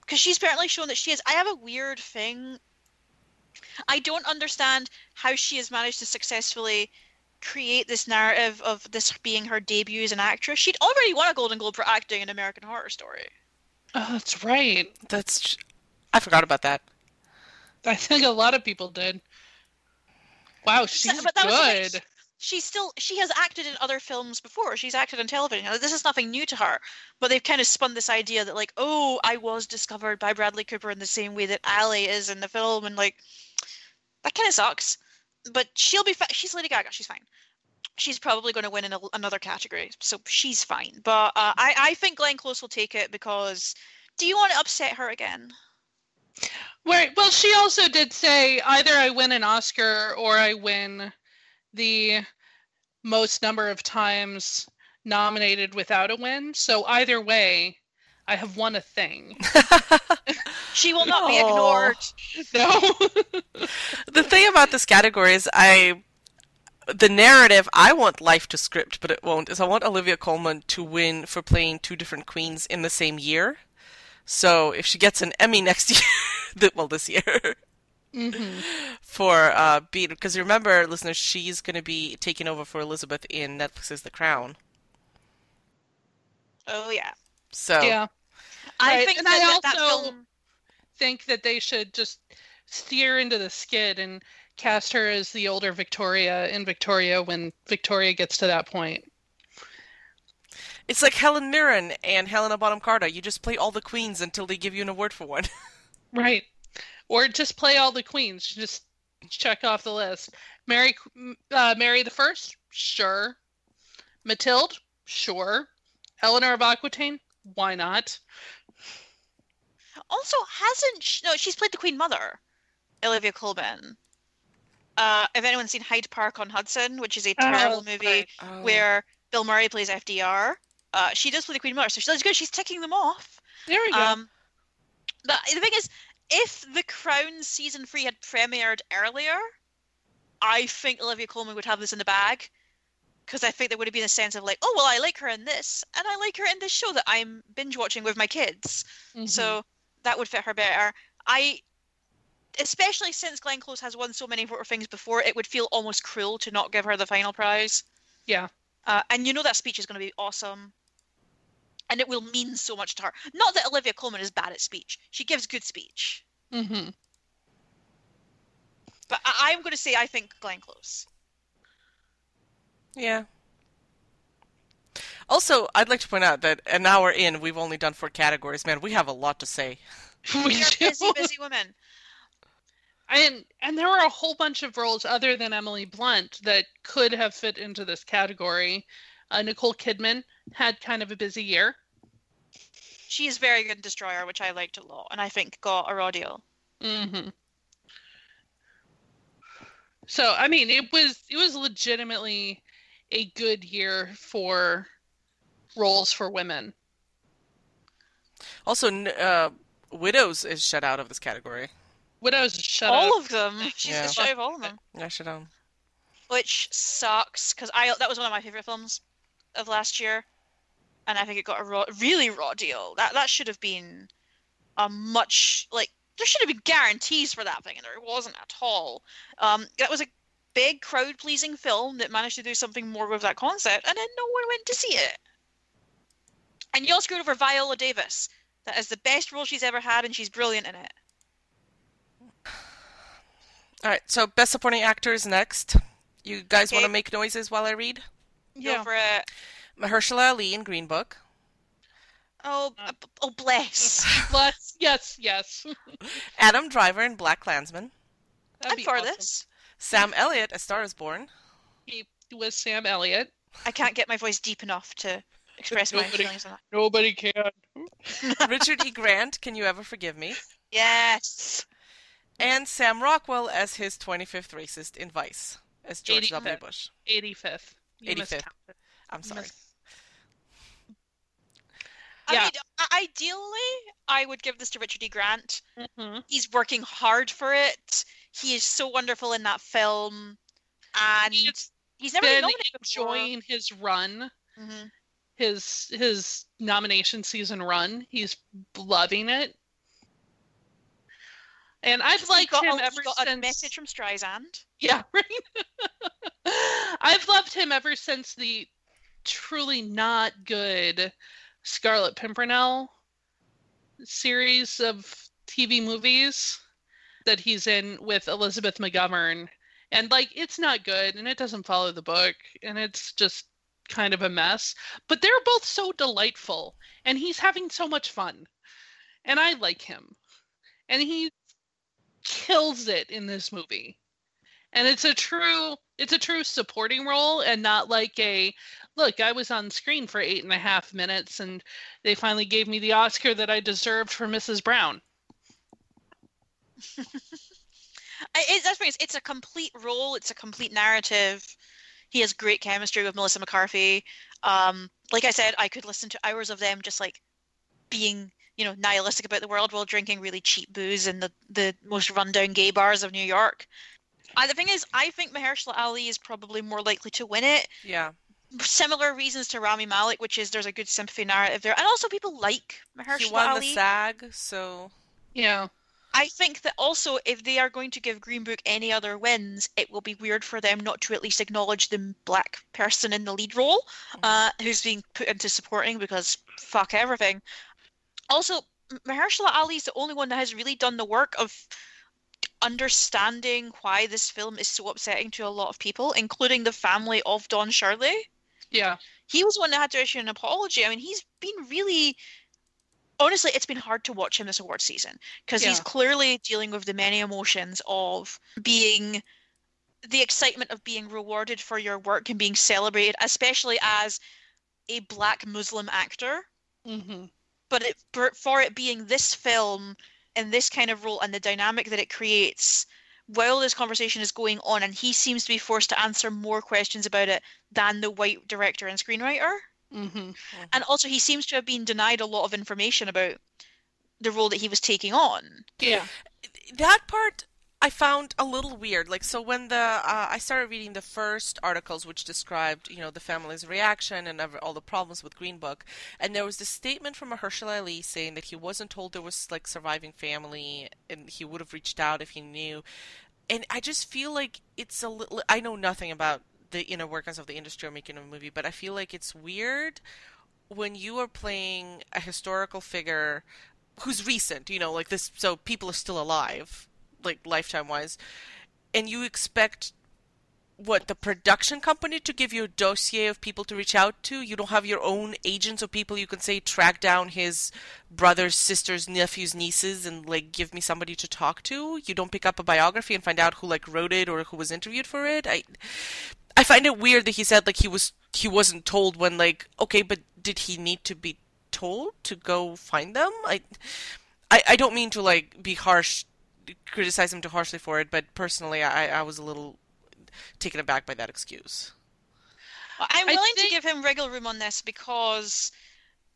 Because she's apparently shown that she is. I have a weird thing. I don't understand how she has managed to successfully create this narrative of this being her debut as an actress. She'd already won a Golden Globe for acting in American Horror Story. Oh, that's right. That's I forgot about that. I think a lot of people did. Wow, she's but that was the thing, good. She's still she has acted in other films before. She's acted on television. This is nothing new to her, but they've kind of spun this idea that like, oh, I was discovered by Bradley Cooper in the same way that Ali is in the film, and like, that kind of sucks. But she'll be. Fi- she's Lady Gaga. She's fine. She's probably going to win in a, another category, so she's fine. But uh, I, I think Glenn Close will take it because. Do you want to upset her again? Right. Well, she also did say either I win an Oscar or I win the most number of times nominated without a win. So either way, I have won a thing. She will not be ignored. No. The thing about this category is I the narrative I want life to script, but it won't, is I want Olivia Colman to win for playing two different queens in the same year. So if she gets an Emmy next year, th- well, this year, hmm for uh, being, because remember, listeners, she's going to be taking over for Elizabeth in Netflix's The Crown. Oh yeah. So Yeah. I Right, think and that, I that- that also- film. Think that they should just steer into the skid and cast her as the older Victoria in Victoria when Victoria gets to that point. it's like Helen Mirren and Helena Bonham Carter. You just play all the queens until they give you an award for one. Right. Or just play all the queens. Just check off the list. Mary, uh, Mary the First, sure. Matilde, sure. Eleanor of Aquitaine, why not? Also, hasn't she, no? She's played the Queen Mother, Olivia Colman. Uh, have anyone seen Hyde Park on Hudson, which is a terrible movie. Oh. where Bill Murray plays FDR? Uh, she does play the Queen Mother, so she's good. She's ticking them off. There we go. Um, but the thing is, if The Crown season three had premiered earlier, I think Olivia Colman would have this in the bag. Because I think there would have been a sense of like, oh well, I like her in this, and I like her in this show that I'm binge watching with my kids. Mhm. So that would fit her better. I, especially since Glenn Close has won so many voter things before, it would feel almost cruel to not give her the final prize. yeah. Uh, and you know that speech is going to be awesome. And it will mean so much to her. Not that Olivia Colman is bad at speech. She gives good speech. hmm But I- I'm going to say I think Glenn Close. Yeah. Also, I'd like to point out that an hour in, we've only done four categories. Man, we have a lot to say. We We are busy, busy women. And and there were a whole bunch of roles other than Emily Blunt that could have fit into this category. Uh, Nicole Kidman had kind of a busy year. She is very good in Destroyer, which I liked a lot, and I think got a raw deal. Mm-hmm. So I mean, it was it was legitimately a good year for roles for women. Also, uh, Widows is shut out of this category. Widows is shut all up. of them. She's Yeah. the show of all of them. Yeah, shut down. which sucks because I that was one of my favorite films of last year, and I think it got a raw, really raw deal. That that should have been a much like there should have been guarantees for that thing, and there wasn't at all. Um, that was a big crowd pleasing film that managed to do something more with that concept, and then no one went to see it. And you all screwed over Viola Davis. That is the best role she's ever had, and she's brilliant in it. All right, so best supporting actors next. You guys want to make noises while I read? Go for it. Mahershala Ali in Green Book, Oh, uh, oh, bless. Let's yes, yes. Adam Driver in Black Klansman, That'd I'm be for awesome. this. Sam Elliott A Star is Born, He was Sam Elliott. I can't get my voice deep enough to express my Nobody- feelings on that. Nobody can. Richard E. Grant, Can You Ever Forgive Me, Yes. and Sam Rockwell as his 25th racist in Vice as George W. Bush. 85th. You 85th. I'm sorry. Miss- I Yeah. mean, ideally, I would give this to Richard E. Grant. Mhm. He's working hard for it. He is so wonderful in that film, and He's he's never been been nominated before. enjoying his run, Mhm. His his nomination season run. He's loving it. And I've liked got, him a, ever got since a message from Streisand. Yeah, right. I've loved him ever since the truly not good Scarlet Pimpernel series of TV movies that he's in with Elizabeth McGovern. And like it's not good and it doesn't follow the book and it's just kind of a mess. But they're both so delightful and he's having so much fun. And I like him. And he kills it in this movie and it's a true it's a true supporting role and not like a look i was on screen for eight and a half minutes and they finally gave me the oscar that i deserved for mrs brown it, that's what it is. It's a complete role. It's a complete narrative. He has great chemistry with Melissa McCarthy. Um, like I said, I could listen to hours of them just like being, you know, nihilistic about the world while drinking really cheap booze in the the most rundown gay bars of New York. Uh, the thing is, I think Mahershala Ali is probably more likely to win it. Yeah. Similar reasons to Rami Malek, which is there's a good sympathy narrative there, and also people like Mahershala He won Ali. the SAG, so yeah I think that also if they are going to give Green Book any other wins, it will be weird for them not to at least acknowledge the black person in the lead role, uh, who's being put into supporting because fuck everything. Also, Mahershala Ali is the only one that has really done the work of understanding why this film is so upsetting to a lot of people, including the family of Don Shirley. yeah He was one that had to issue an apology. I mean, he's been really. Honestly, it's been hard to watch him this award season because he's clearly dealing with the many emotions of being the excitement of being rewarded for your work and being celebrated, especially as a black Muslim actor. hmm But it, for, for it being this film and this kind of role and the dynamic that it creates while this conversation is going on, and he seems to be forced to answer more questions about it than the white director and screenwriter hmm and also he seems to have been denied a lot of information about the role that he was taking on. yeah that part I found a little weird. Like, so when the uh, I started reading the first articles, which described, you know, the family's reaction and all the problems with Green Book, and there was this statement from Mahershala Ali saying that he wasn't told there was like surviving family, and he would have reached out if he knew. And I just feel like it's a little. I know nothing about the inner workings of the industry or making a movie, but I feel like it's weird when you are playing a historical figure who's recent, you know, like this, so people are still alive, like lifetime wise, and you expect what the production company to give you a dossier of people to reach out to. You don't have your own agents or people you can say track down his brothers, sisters, nephews, nieces, and like give me somebody to talk to. You don't pick up a biography and find out who like wrote it or who was interviewed for it. I I find it weird that he said like he was he wasn't told when like okay, but did he need to be told to go find them? I I, I don't mean to like be harsh, criticize him too harshly for it, but personally, I I was a little taken aback by that excuse. I'm willing think- to give him wriggle room on this because,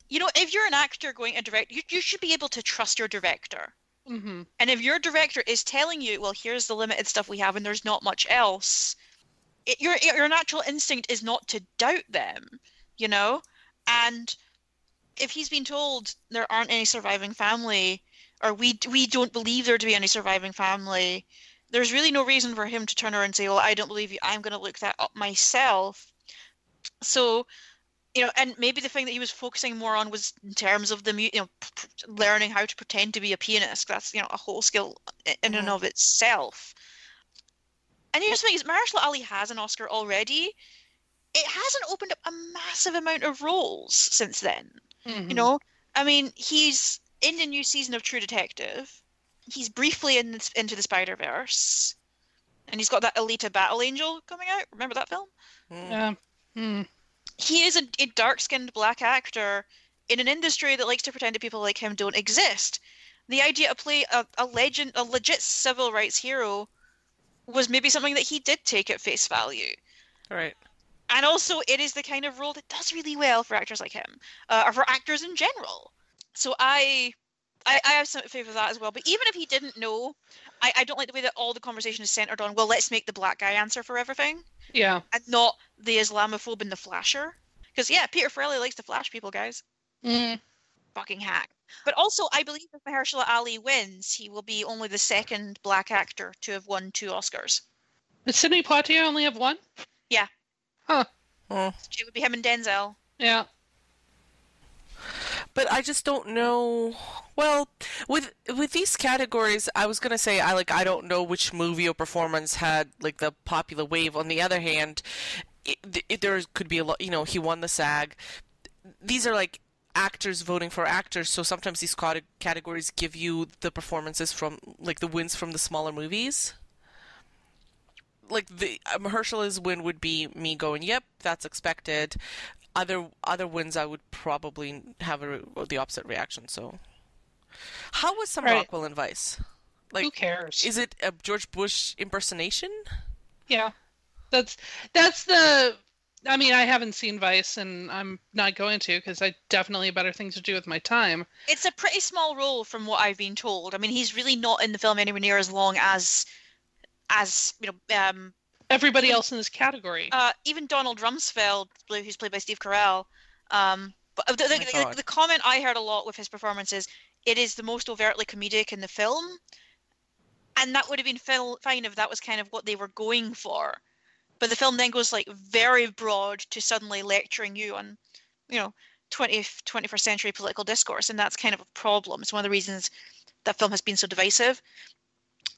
you know, if you're an actor going to direct, you, you should be able to trust your director. hmm And if your director is telling you, well, here's the limited stuff we have and there's not much else, it, your your natural instinct is not to doubt them, you know? And if he's been told there aren't any surviving family, or we we don't believe there to be any surviving family, there's really no reason for him to turn around and say, well, I don't believe you. I'm going to look that up myself. So, you know, and maybe the thing that he was focusing more on was in terms of the, you know, p- learning how to pretend to be a pianist. That's, you know, a whole skill in and Mhm. of itself. And here's the thing is Mahershala Ali has an Oscar already. It hasn't opened up a massive amount of roles since then. Mm-hmm. You know, I mean, he's in the new season of True Detective. He's briefly in this, into the Spider Verse, and he's got that Alita Battle Angel coming out. Remember that film? Mm. Yeah. Hmm. He is a, a dark-skinned black actor in an industry that likes to pretend that people like him don't exist. The idea to play a, a legend, a legit civil rights hero, was maybe something that he did take at face value. Right. and also it is the kind of role that does really well for actors like him, uh, or for actors in general. So I, I, I have some favour of that as well. But even if he didn't know, I, I don't like the way that all the conversation is centered on. Well, let's make the black guy answer for everything, Yeah. and not the Islamophobe and the flasher. Because yeah, Peter Farrelly likes to flash people, guys. Mm. Fucking hack. But also, I believe if Mahershala Ali wins, he will be only the second black actor to have won two Oscars. Does Sidney Poitier only have one? Hmm. It would be him and Denzel. Yeah. But I just don't know. Well, with with these categories, I was gonna say I like I don't know which movie or performance had like the popular wave. On the other hand, it, it, there could be a lot. You know, he won the SAG. These are like actors voting for actors, so sometimes these categories give you the performances from like the wins from the smaller movies. Like the um, Mahershala's win would be me going, "Yep, that's expected." Other other wins I would probably have a, the opposite reaction. So, how was some Right. Rockwell and Vice? Like, who cares? is it a George Bush impersonation? Yeah. That's that's the I mean, I haven't seen Vice and I'm not going to because I definitely have better things to do with my time. It's a pretty small role from what I've been told. I mean, he's really not in the film anywhere near as long as, as you know, um, Everybody else in this category. uh, even Donald Rumsfeld, who's played by Steve Carell. Um, but the, my the, the, the comment I heard a lot with his performance is it is the most overtly comedic in the film, and that would have been fil- fine if that was kind of what they were going for. But the film then goes like very broad to suddenly lecturing you on, you know, 20th 21st century political discourse, and that's kind of a problem. It's one of the reasons that film has been so divisive.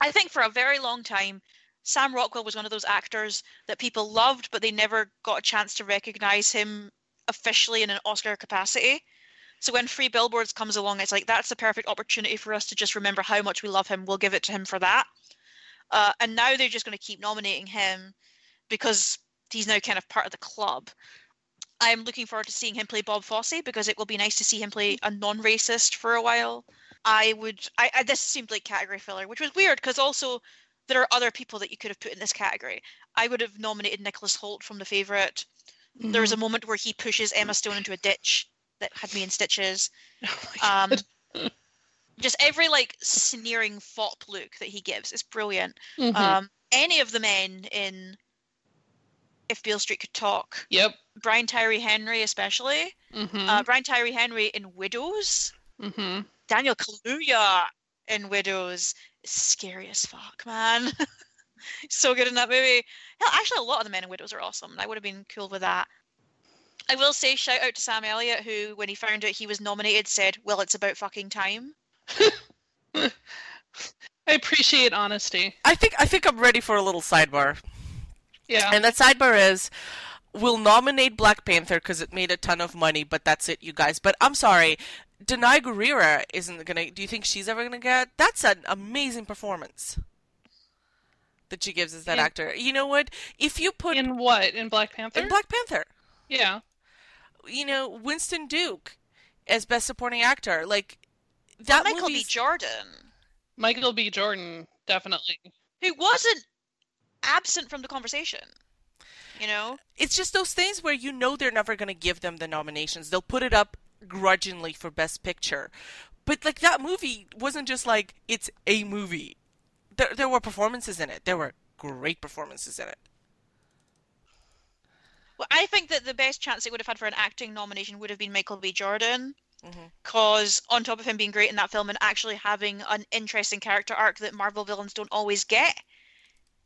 I think for a very long time, Sam Rockwell was one of those actors that people loved, but they never got a chance to recognize him officially in an Oscar capacity. So when Three Billboards comes along, it's like that's the perfect opportunity for us to just remember how much we love him. We'll give it to him for that. Uh, and now they're just going to keep nominating him because he's now kind of part of the club. I'm looking forward to seeing him play Bob Fosse because it will be nice to see him play a non-racist for a while. I would. I, I this seemed like category filler, which was weird because also there are other people that you could have put in this category. I would have nominated Nicholas Hoult from The Favourite. There was a moment where he pushes Emma Stone into a ditch that had me in stitches. Oh Um, just every like sneering fop look that he gives is brilliant. Mhm. Um, any of the men in If Beale Street Could Talk, yep. Brian Tyree Henry especially, Mm-hmm. uh, Brian Tyree Henry in Widows, mm-hmm. Daniel Kaluuya in Widows, is scary as fuck, man. so good in that movie. Hell, actually, a lot of the men in Widows are awesome. I would have been cool with that. I will say shout out to Sam Elliott, who, when he found out he was nominated, said, "Well, it's about fucking time." I appreciate honesty. I think I think I'm ready for a little sidebar, Yeah. and that sidebar is. We'll nominate Black Panther because it made a ton of money, but that's it, you guys. But I'm sorry, Danai Gurira isn't gonna. Do you think she's ever gonna get? That's an amazing performance that she gives as that In- actor. You know what? If you put in what? In Black Panther? in Black Panther, yeah. you know Winston Duke as best supporting actor, like That that Michael B. Jordan, Michael B. Jordan, definitely. who wasn't absent from the conversation. You know, it's just those things where you know they're never going to give them the nominations. They'll put it up grudgingly for best picture. But like that movie wasn't just like it's a movie. There there were performances in it. There were great performances in it. well, I think that the best chance it would have had for an acting nomination would have been Michael B. Jordan. Mm-hmm. Because on top of him being great in that film and actually having an interesting character arc that Marvel villains don't always get,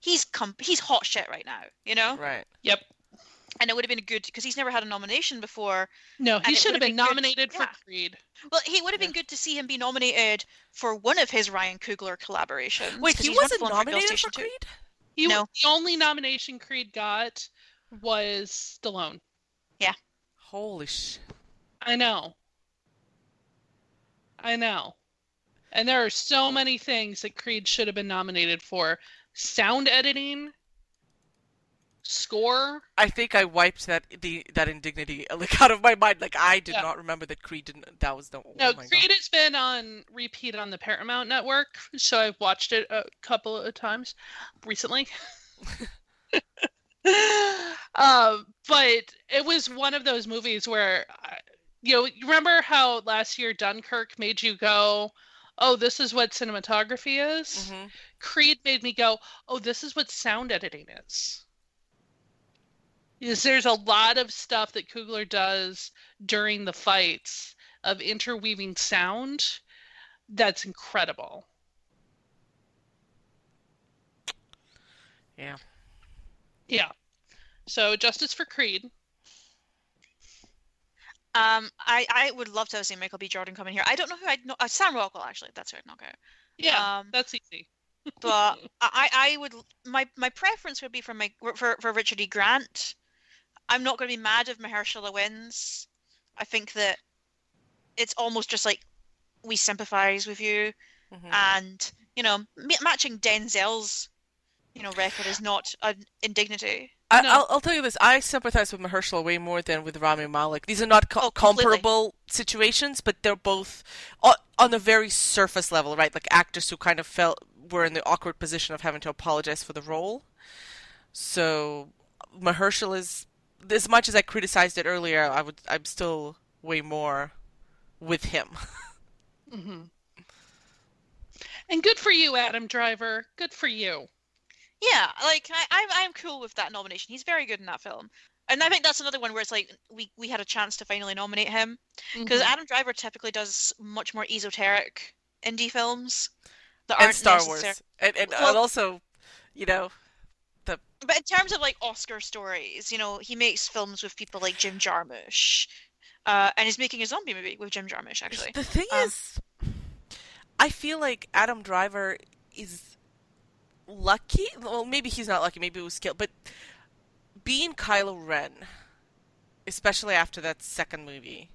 he's com- he's hot shit right now. You know, Right. Yep. And it would have been good because he's never had a nomination before. No, he should have would've been been good- nominated for yeah. Creed. Well, he would have been good to see him be nominated for one of his Ryan Coogler collaborations. Wait, 'cause he wasn't wonderful in Rebel nominated for Station 2. Creed? He, No. The only nomination Creed got was Stallone. Yeah. Holy sh! I know. I know. And there are so many things that Creed should have been nominated for. Sound editing, score. I think I wiped that the that indignity like out of my mind. Like I did Yeah. not remember that Creed didn't. That was the. Oh No, my Creed God. has been on repeat on the Paramount Network, so I've watched it a couple of times recently. um, but it was one of those movies where, uh, you know, you remember how last year Dunkirk made you go, "Oh, this is what cinematography is." Mhm. Creed made me go, "Oh, this is what sound editing is." Is there's a lot of stuff that Coogler does during the fights of interweaving sound that's incredible. Yeah. Yeah. So justice for Creed. Um, I, I would love to have seen Michael B. Jordan come in here. I don't know who I'd know. Uh, Sam Rockwell, actually. That's who I'd knock out. Yeah, Um, that's easy. but I, I would my my preference would be for my for, for Richard E. Grant. I'm not going to be mad if Mahershala wins. I think that it's almost just like we sympathize with you, Mhm. and you know, ma- matching Denzel's you know record is not an indignity. I, No. I'll, I'll tell you this. I sympathize with Mahershala way more than with Rami Malek. These are not co- Oh, comparable situations, but they're both on, on a very surface level, right? Like actors who kind of felt were in the awkward position of having to apologize for the role. So Mahershala is as much as I criticized it earlier. I would. I'm still way more with him. hmm And good for you, Adam Driver. Good for you. Yeah, like I, I'm I'm cool with that nomination. He's very good in that film, and I think that's another one where it's like we we had a chance to finally nominate him because Mhm. Adam Driver typically does much more esoteric indie films that and aren't Star necessar- Wars, and, and, Well- and also, you know, But in terms of like Oscar stories, you know, he makes films with people like Jim Jarmusch, uh, and he's making a zombie movie with Jim Jarmusch actually. The thing Um, is, I feel like Adam Driver is lucky. Well, maybe he's not lucky. Maybe it was skill. But being Kylo Ren, especially after that second movie,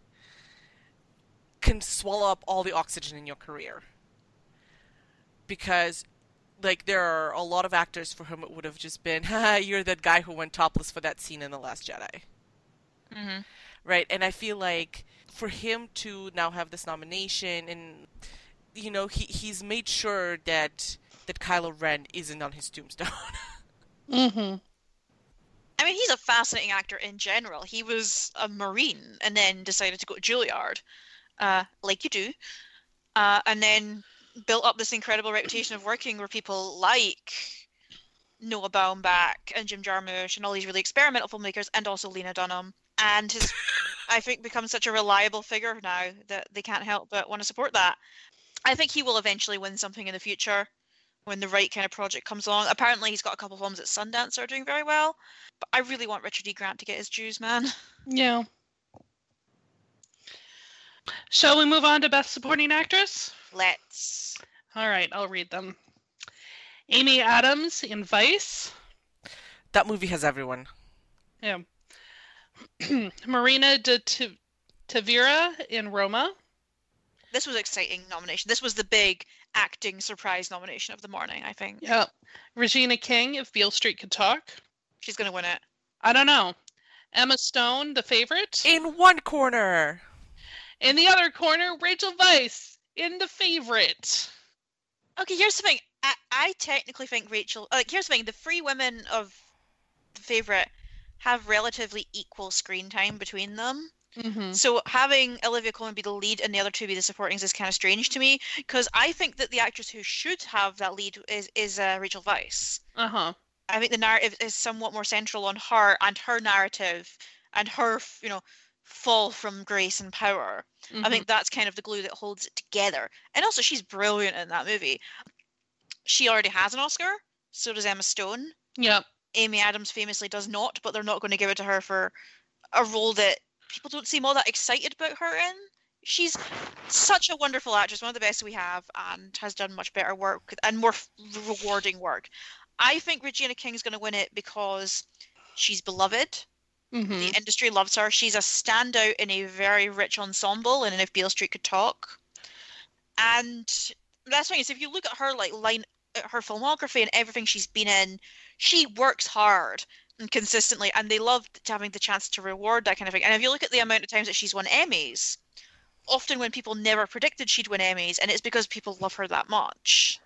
can swallow up all the oxygen in your career. Because, like, there are a lot of actors for whom it would have just been, you're that guy who went topless for that scene in The Last Jedi." hmm right? And I feel like for him to now have this nomination, and you know, he he's made sure that that Kylo Ren isn't on his tombstone. mm-hmm. I mean, he's a fascinating actor in general. He was a Marine and then decided to go to Juilliard, uh, like you do, uh, and then built up this incredible reputation of working with people like Noah Baumbach and Jim Jarmusch and all these really experimental filmmakers, and also Lena Dunham. And has, I think, become such a reliable figure now that they can't help but want to support that. I think he will eventually win something in the future when the right kind of project comes along. Apparently, he's got a couple of films at Sundance that are doing very well. But I really want Richard E. Grant to get his dues, man. Yeah. Shall we move on to Best Supporting Actress? Let's. All right, I'll read them. Amy Adams in Vice. that movie has everyone. Yeah. Marina de T- Tavira in Roma. This was exciting nomination. This was the big acting surprise nomination of the morning. I think Yeah. Regina King if Beale Street could talk. she's gonna win it. I don't know. Emma Stone, the favorite. In one corner. In the other corner, Rachel Weisz in the favorite. Okay, here's the thing. I, I technically think Rachel. Like, here's the thing. The three women of the favorite have relatively equal screen time between them. Mm-hmm. So having Olivia Colman be the lead and the other two be the supportings is kind of strange to me because I think that the actress who should have that lead is is uh, Rachel Weisz. Uh huh. I think the narrative is somewhat more central on her and her narrative and her, you know, fall from grace and power. Mm-hmm. I think that's kind of the glue that holds it together. And also, she's brilliant in that movie. She already has an Oscar. So does Emma Stone. Yep. Amy Adams famously does not, but they're not going to give it to her for a role that people don't seem all that excited about her in. She's such a wonderful actress, one of the best we have, and has done much better work and more rewarding work. I think Regina King's going to win it because she's beloved. Mm-hmm. The industry loves her. She's a standout in a very rich ensemble, and if Beale Street could talk. And that's thing is, if you look at her like line, her filmography and everything she's been in, she works hard and consistently, and they love having the chance to reward that kind of thing. And if you look at the amount of times that she's won Emmys, often when people never predicted she'd win Emmys, and it's because people love her that much.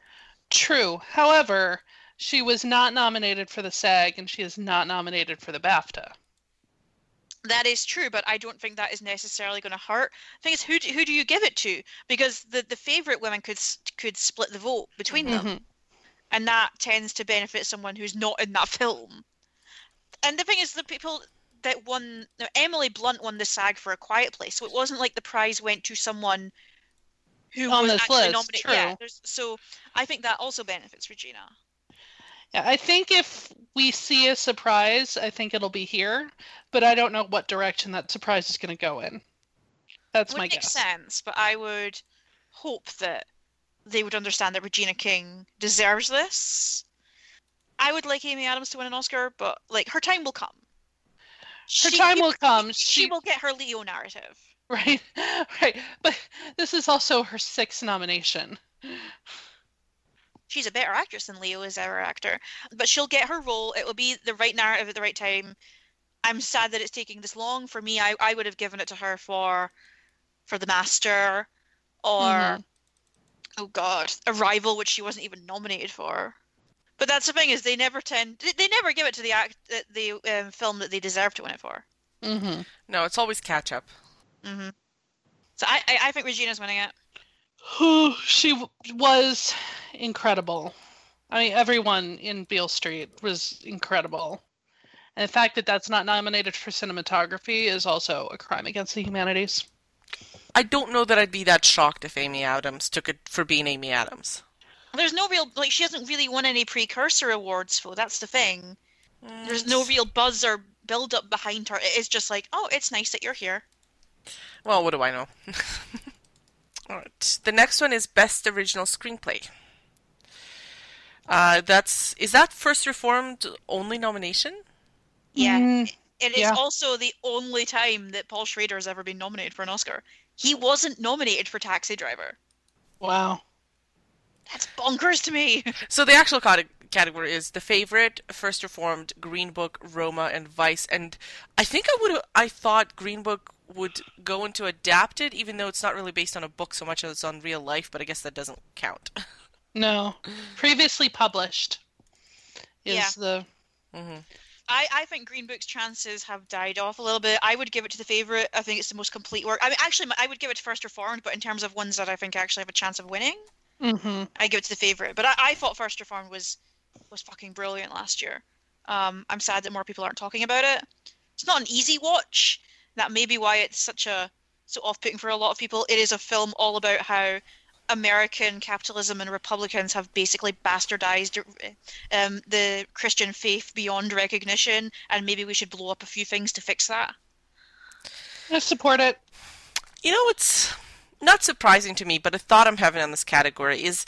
True. However, She was not nominated for the SAG, and she is not nominated for the BAFTA. That is true, but I don't think that is necessarily going to hurt. The thing is, who do, who do you give it to? Because the, the favorite women could could split the vote between them, Mhm. and that tends to benefit someone who's not in that film. And the thing is, the people that won, now, Emily Blunt won the SAG for A Quiet Place, so it wasn't like the prize went to someone who On was actually list, nominated. Yeah, true. there's, so I think that also benefits Regina. Yeah, I think if we see a surprise, I think it'll be here, but I don't know what direction that surprise is going to go in. That's would my make guess. sense, but I would hope that they would understand that Regina King deserves this. I would like Amy Adams to win an Oscar, but like her time will come. Her She- time will come. She, She will get her Leo narrative. right, right. But this is also her sixth nomination. She's a better actress than Leo is ever actor, but she'll get her role. It will be the right narrative at the right time. I'm sad that it's taking this long. For me, I, I would have given it to her for for The Master or Mhm. oh god, Arrival, which she wasn't even nominated for. But that's the thing is they never tend they, they never give it to the act the, the um, film that they deserve to win it for. Mm-hmm. No, it's always catch up. Mm-hmm. So I, I I think Regina's winning it. Who she w- was incredible. I mean, everyone in Beale Street was incredible. And the fact that that's not nominated for cinematography is also a crime against the humanities. I don't know that I'd be that shocked if Amy Adams took it for being Amy Adams. There's no real like she hasn't really won any precursor awards for. That's the thing. Mm. There's no real buzz or build up behind her. It is just like, oh, it's nice that you're here. Well, what do I know? All right. The next one is Best Original Screenplay. Uh, that's is that First Reformed only nomination? Yeah. Mm, It is Yeah. also the only time that Paul Schrader has ever been nominated for an Oscar. He wasn't nominated for Taxi Driver. wow. That's bonkers to me. So the actual category is the favorite, First Reformed, Green Book, Roma, and Vice. And I think I would I thought Green Book would go into adapted, even though it's not really based on a book so much as it's on real life. But I guess that doesn't count. No. Previously published is Yeah. the hmm I, I think Green Book's chances have died off a little bit. I would give it to the favorite. I think it's the most complete work. I mean, actually, I would give it to First Reformed, but in terms of ones that I think actually have a chance of winning, hmm I give it to the favorite. But I, I thought First Reformed was was fucking brilliant last year. Um, I'm sad that more people aren't talking about it. It's not an easy watch. That may be why it's such a so off-putting for a lot of people. It is a film all about how American capitalism and Republicans have basically bastardized um, the Christian faith beyond recognition, and maybe we should blow up a few things to fix that. I support it. You know, it's not surprising to me, but a thought I'm having on this category is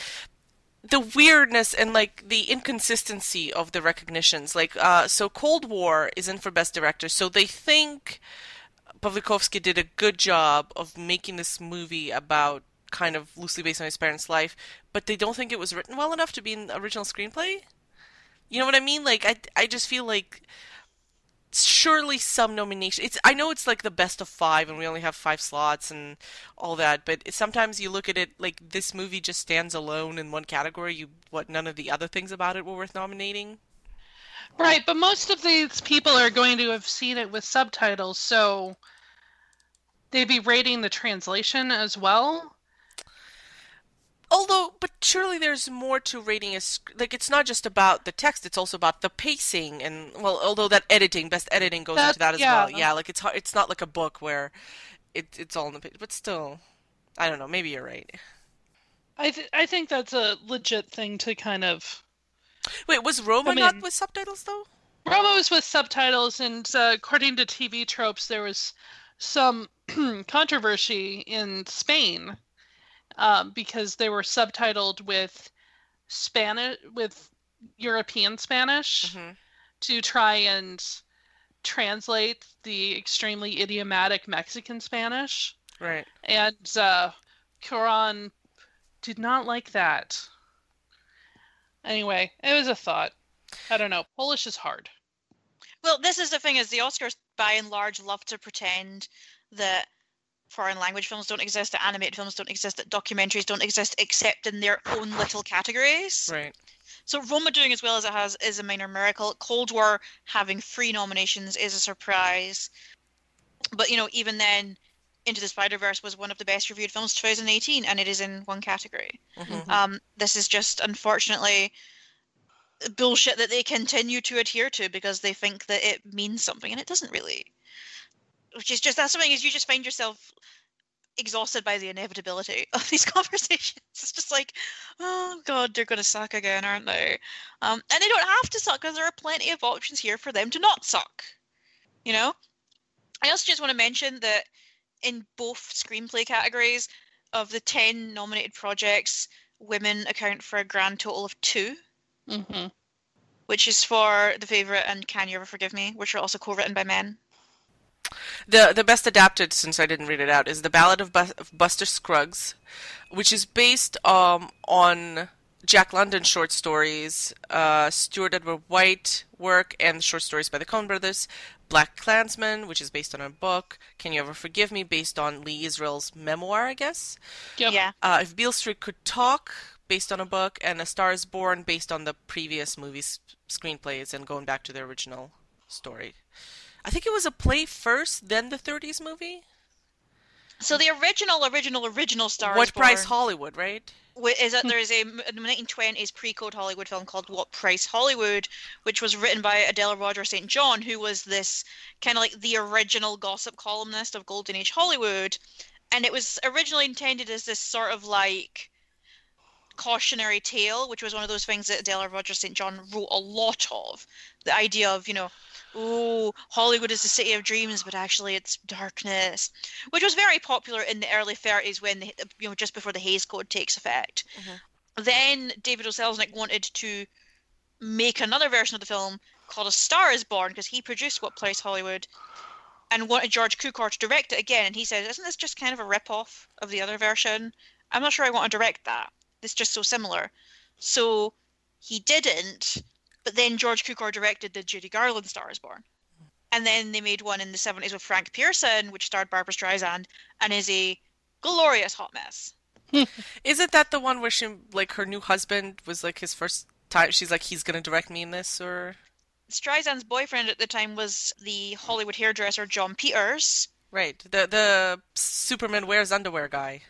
the weirdness and like the inconsistency of the recognitions. Like, uh, so Cold War is in for Best Director, so they think Pawlikowski did a good job of making this movie about kind of loosely based on his parents' life, but they don't think it was written well enough to be an original screenplay. You know what I mean? Like, I, I just feel like surely some nomination. It's I know it's like the best of five, and we only have five slots and all that. But sometimes you look at it like this movie just stands alone in one category. You what none of the other things about it were worth nominating. Right, but most of these people are going to have seen it with subtitles, so they'd be rating the translation as well. Although, but surely there's more to rating a sc- like it's not just about the text; it's also about the pacing and well, although that editing, best editing goes That- into that as yeah. well. Yeah, like it's hard, it's not like a book where it it's all in the page, but still, I don't know. Maybe you're right. I th- I think that's a legit thing to kind of. Wait, was Roma I not with subtitles though? Roma was with subtitles, and uh, according to TV tropes, there was some controversy in Spain um, because they were subtitled with Spanish with European Spanish hmm to try and translate the extremely idiomatic Mexican Spanish. Right. And uh, Cuarón did not like that. Anyway, it was a thought. I don't know. Polish is hard. Well, this is the thing: is the Oscars by and large love to pretend that foreign language films don't exist, that animated films don't exist, that documentaries don't exist except in their own little categories. Right. So Roma doing as well as it has is a minor miracle. Cold War having three nominations is a surprise. But you know, even then, Into the Spider Verse was one of the best reviewed films 2018, and it is in one category. Mhm. Um, this is just unfortunately bullshit that they continue to adhere to because they think that it means something, and it doesn't really. Which is just that's something is you just find yourself exhausted by the inevitability of these conversations. It's just like, oh god, they're going to suck again, aren't they? Um, and they don't have to suck because there are plenty of options here for them to not suck. You know. I also just want to mention that in both screenplay categories, of the ten nominated projects, women account for a grand total of two, hmm which is for The Favourite and Can You Ever Forgive Me, which are also co-written by men. The the best adapted, since I didn't read it out, is the Ballad of, Bus- of Buster Scruggs, which is based um, on Jack London short stories, uh, Stewart Edward White work, and short stories by the Coen Brothers. Black Klansman, which is based on a book. Can You Ever Forgive Me, based on Lee Israel's memoir, I guess. Yep. Yeah. Uh, if Beale Street Could Talk, based on a book, and A Star is Born, based on the previous movie's screenplays and going back to the original story. I think it was a play first, then the 30s movie. So the original, original, original Star what is Price Born Hollywood, right? Is that hmm. there is a 1920s pre-code Hollywood film called What Price Hollywood, which was written by Adela Roger St. John, who was this kind of like the original gossip columnist of Golden Age Hollywood, and it was originally intended as this sort of like cautionary tale, which was one of those things that Adela Roger St. John wrote a lot of. The idea of, you know, oh, Hollywood is the city of dreams, but actually it's darkness, which was very popular in the early 30s when, the, you know, just before the Hays Code takes effect. Mm-hmm. Then David O. Selznick wanted to make another version of the film called A Star is Born because he produced What Price Hollywood and wanted George Cukor to direct it again. And he said, Isn't this just kind of a rip off of the other version? I'm not sure I want to direct that. It's just so similar. So he didn't, but then George Cukor directed the Judy Garland Star is Born. And then they made one in the 70s with Frank Pierson, which starred Barbra Streisand and is a glorious hot mess. Isn't that the one where she, like, her new husband was like his first time? She's like, he's gonna direct me in this, or Streisand's boyfriend at the time was the Hollywood hairdresser Jon Peters. right? The the Superman wears underwear guy.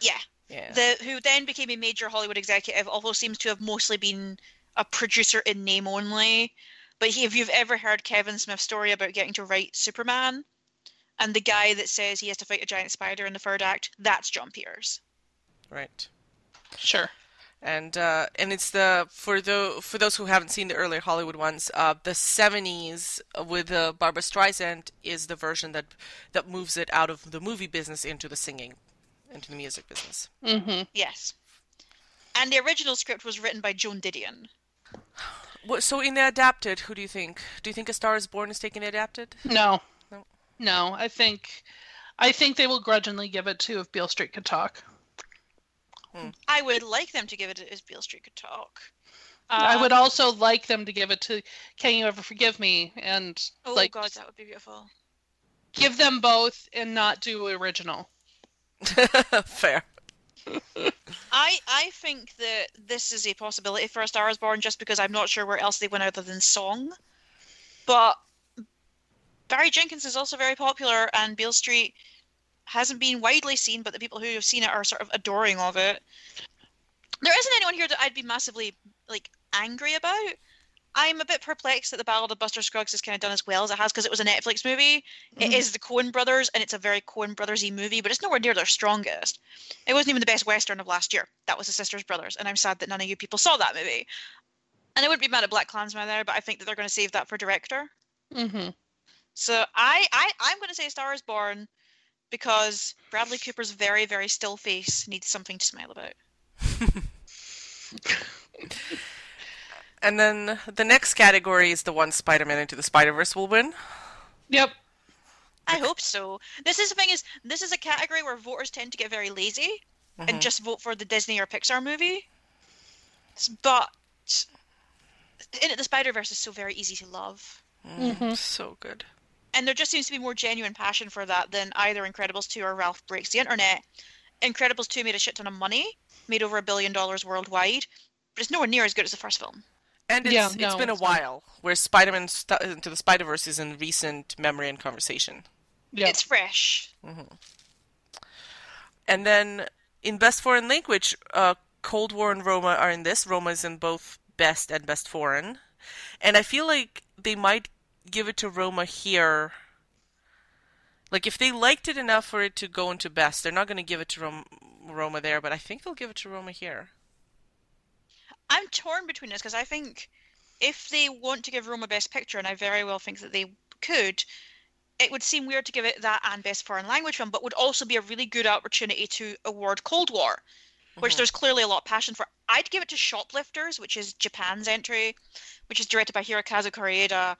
Yeah. Yeah. The who then became a major Hollywood executive, although seems to have mostly been a producer in name only. But he, if you've ever heard Kevin Smith's story about getting to write Superman, and the guy that says he has to fight a giant spider in the third act, that's Jon Peters. right. Sure. and uh, and it's the for the for those who haven't seen the earlier Hollywood ones, uh, the '70s with uh, Barbra Streisand is the version that that moves it out of the movie business into the singing, into the music business. hmm Yes. And the original script was written by Joan Didion. What, so in the adapted, who do you think? Do you think A Star Is Born is taking the adapted? No. No. No, I think I think they will grudgingly give it to if Beale Street could talk. I would like them to give it as Beale Street could talk. I Um, would also like them to give it to Can You Ever Forgive Me and Oh like god, that would be beautiful. give them both and not do original. Fair. I I think that this is a possibility for A Star Is Born just because I'm not sure where else they went other than song. But Barry Jenkins is also very popular, and Beale Street hasn't been widely seen, but the people who have seen it are sort of adoring of it. There isn't anyone here that I'd be massively like angry about. I'm a bit perplexed that the Ballad of Buster Scruggs is kind of done as well as it has because it was a Netflix movie. It Mhm. is the Coen Brothers, and it's a very Coen Brothersy movie, but it's nowhere near their strongest. It wasn't even the best Western of last year. That was the Sisters Brothers, and I'm sad that none of you people saw that movie. And I wouldn't be mad at Black Klansman there, but I think that they're going to save that for director. hmm So I, I I'm going to say Star is Born because Bradley Cooper's very very still face needs something to smile about. And then the next category is the one Spider-Man into the Spider-Verse will win. Yep. I hope so. This is the thing is this is a category where voters tend to get very lazy Mhm. and just vote for the Disney or Pixar movie. But Into the Spider Verse is so very easy to love. Mm, Mhm. So good. and there just seems to be more genuine passion for that than either Incredibles 2 or Ralph Breaks the Internet. Incredibles 2 made a shit ton of money, made over a billion dollars worldwide, but it's nowhere near as good as the first film. And it's, Yeah, it's no, been a it's while, where Spider-Man st- Into the Spider-Verse is in recent memory and conversation. Yeah. It's fresh. And then in Best Foreign Language, uh, Cold War and Roma are in this. Roma is in both Best and Best Foreign. And I feel like they might give it to Roma here. Like, if they liked it enough for it to go into Best, they're not going to give it to Rom- Roma there, but I think they'll give it to Roma here. I'm torn between this because I think if they want to give Roma Best Picture, and I very well think that they could, it would seem weird to give it that and Best Foreign Language Film, but would also be a really good opportunity to award Cold War, which Mhm. there's clearly a lot of passion for. I'd give it to Shoplifters, which is Japan's entry, which is directed by Hirokazu Koreeda,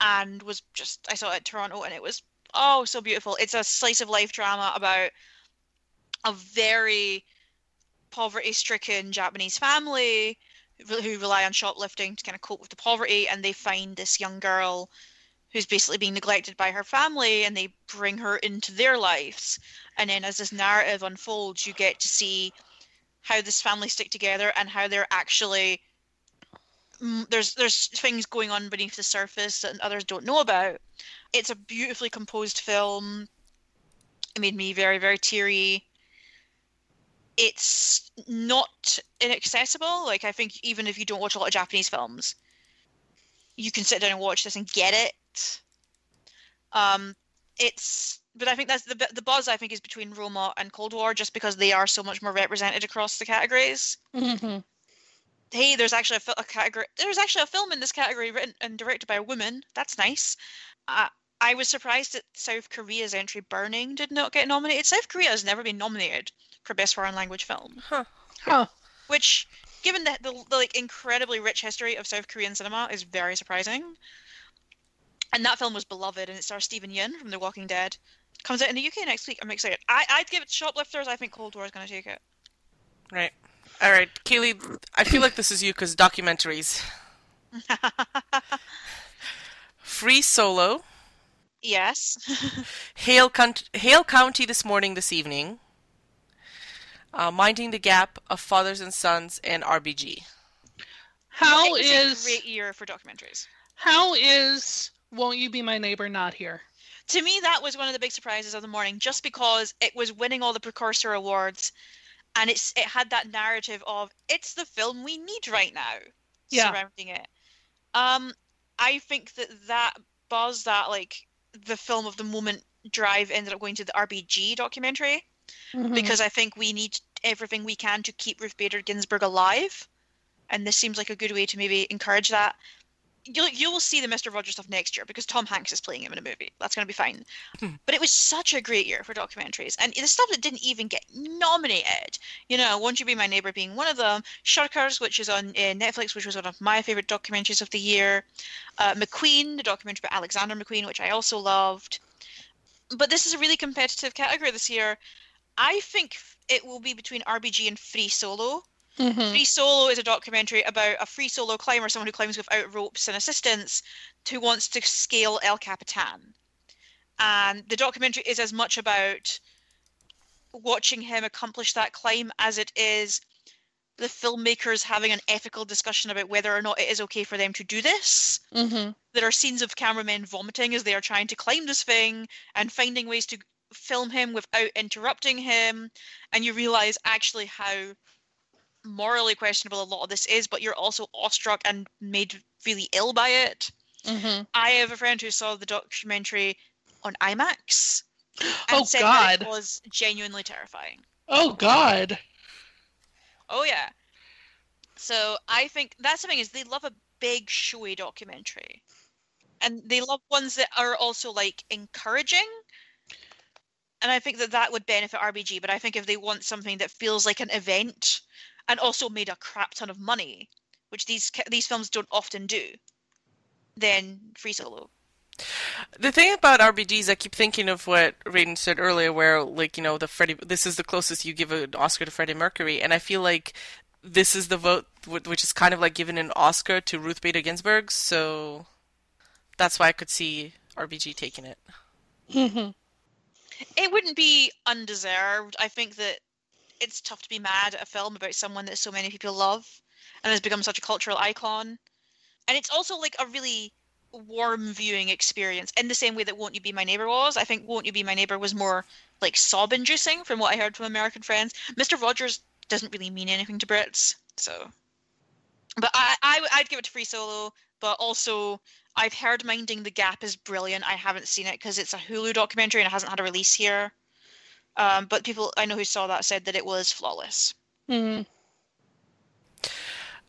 and was just I saw it at Toronto, and it was oh so beautiful. It's a slice of life drama about a very poverty-stricken Japanese family who rely on shoplifting to kind of cope with the poverty, and they find this young girl who's basically being neglected by her family, and they bring her into their lives. And then as this narrative unfolds, you get to see how this family stick together and how they're actually mm, there's there's things going on beneath the surface that others don't know about. It's a beautifully composed film. It made me very very teary. It's not inaccessible. Like I think even if you don't watch a lot of Japanese films, you can sit down and watch this and get it. Um, it's but I think that's the the buzz I think is between Roma and Cold War just because they are so much more represented across the categories. Mhm. Hey, there's actually a, a category. There's actually a film in this category written and directed by a woman. That's nice. Uh, I was surprised that South Korea's entry, Burning, did not get nominated. South Korea has never been nominated for Best Foreign Language Film, Huh. Huh. which, given the, the, the like incredibly rich history of South Korean cinema, is very surprising. And that film was beloved, and it stars Steven Yeun from The Walking Dead. Comes out in the UK next week. I'm excited. I, I'd give it to Shoplifters. I think Cold War is going to take it. Right. All right, Kaylee, I feel like this is you because documentaries. Free Solo, yes. Hale, Count- Hale County this morning, this evening, uh, Minding the Gap of Fathers and Sons, and RBG. How it is a great year for documentaries. how is Won't You Be My Neighbor not here? To me, that was one of the big surprises of the morning, just because it was winning all the precursor awards, and it's it had that narrative of it's the film we need right now Yeah. surrounding it. Um, I think that that buzz, that like the film of the moment drive, ended up going to the RBG documentary Mhm. because I think we need everything we can to keep Ruth Bader Ginsburg alive, and this seems like a good way to maybe encourage that. You'll you will see the Mister Rogers stuff next year because Tom Hanks is playing him in a movie. That's going to be fine. but it was such a great year for documentaries, and the stuff that didn't even get nominated. You know, Won't You Be My Neighbor being one of them. Shirkers, which is on uh, Netflix, which was one of my favorite documentaries of the year. Uh, McQueen, the documentary about Alexander McQueen, which I also loved. But this is a really competitive category this year. I think it will be between RBG and Free Solo. Mhm. Free Solo is a documentary about a free solo climber, someone who climbs without ropes and assistance, who wants to scale El Capitan. And the documentary is as much about watching him accomplish that climb as it is the filmmakers having an ethical discussion about whether or not it is okay for them to do this. Mhm. There are scenes of cameramen vomiting as they are trying to climb this thing and finding ways to film him without interrupting him. And you realize actually how morally questionable a lot of this is, but you're also awestruck and made really ill by it. Mhm. I have a friend who saw the documentary on IMAX and Oh said that God. it was genuinely terrifying. Oh God. Oh yeah. So I think that's the thing is they love a big showy documentary. And they love ones that are also like encouraging. And I think that that would benefit RBG, but I think if they want something that feels like an event and also made a crap ton of money, which these these films don't often do, then Free Solo. The thing about RBGs, I keep thinking of what Raiden said earlier, where like you know the Freddie, this is the closest you give an Oscar to Freddie Mercury, and I feel like this is the vote which is kind of like giving an Oscar to Ruth Bader Ginsburg, so that's why I could see RBG taking it. It wouldn't be undeserved. I think that it's tough to be mad at a film about someone that so many people love and has become such a cultural icon. And it's also like a really warm viewing experience in the same way that Won't You Be My Neighbor was. I think Won't You Be My Neighbor was more like sob inducing from what I heard from American friends. Mr. Rogers doesn't really mean anything to Brits, so. But I, I I'd give it to Free Solo, but also I've heard Minding the Gap is brilliant. I haven't seen it because it's a Hulu documentary and it hasn't had a release here. Um, but people I know who saw that said that it was flawless. Mm-hmm.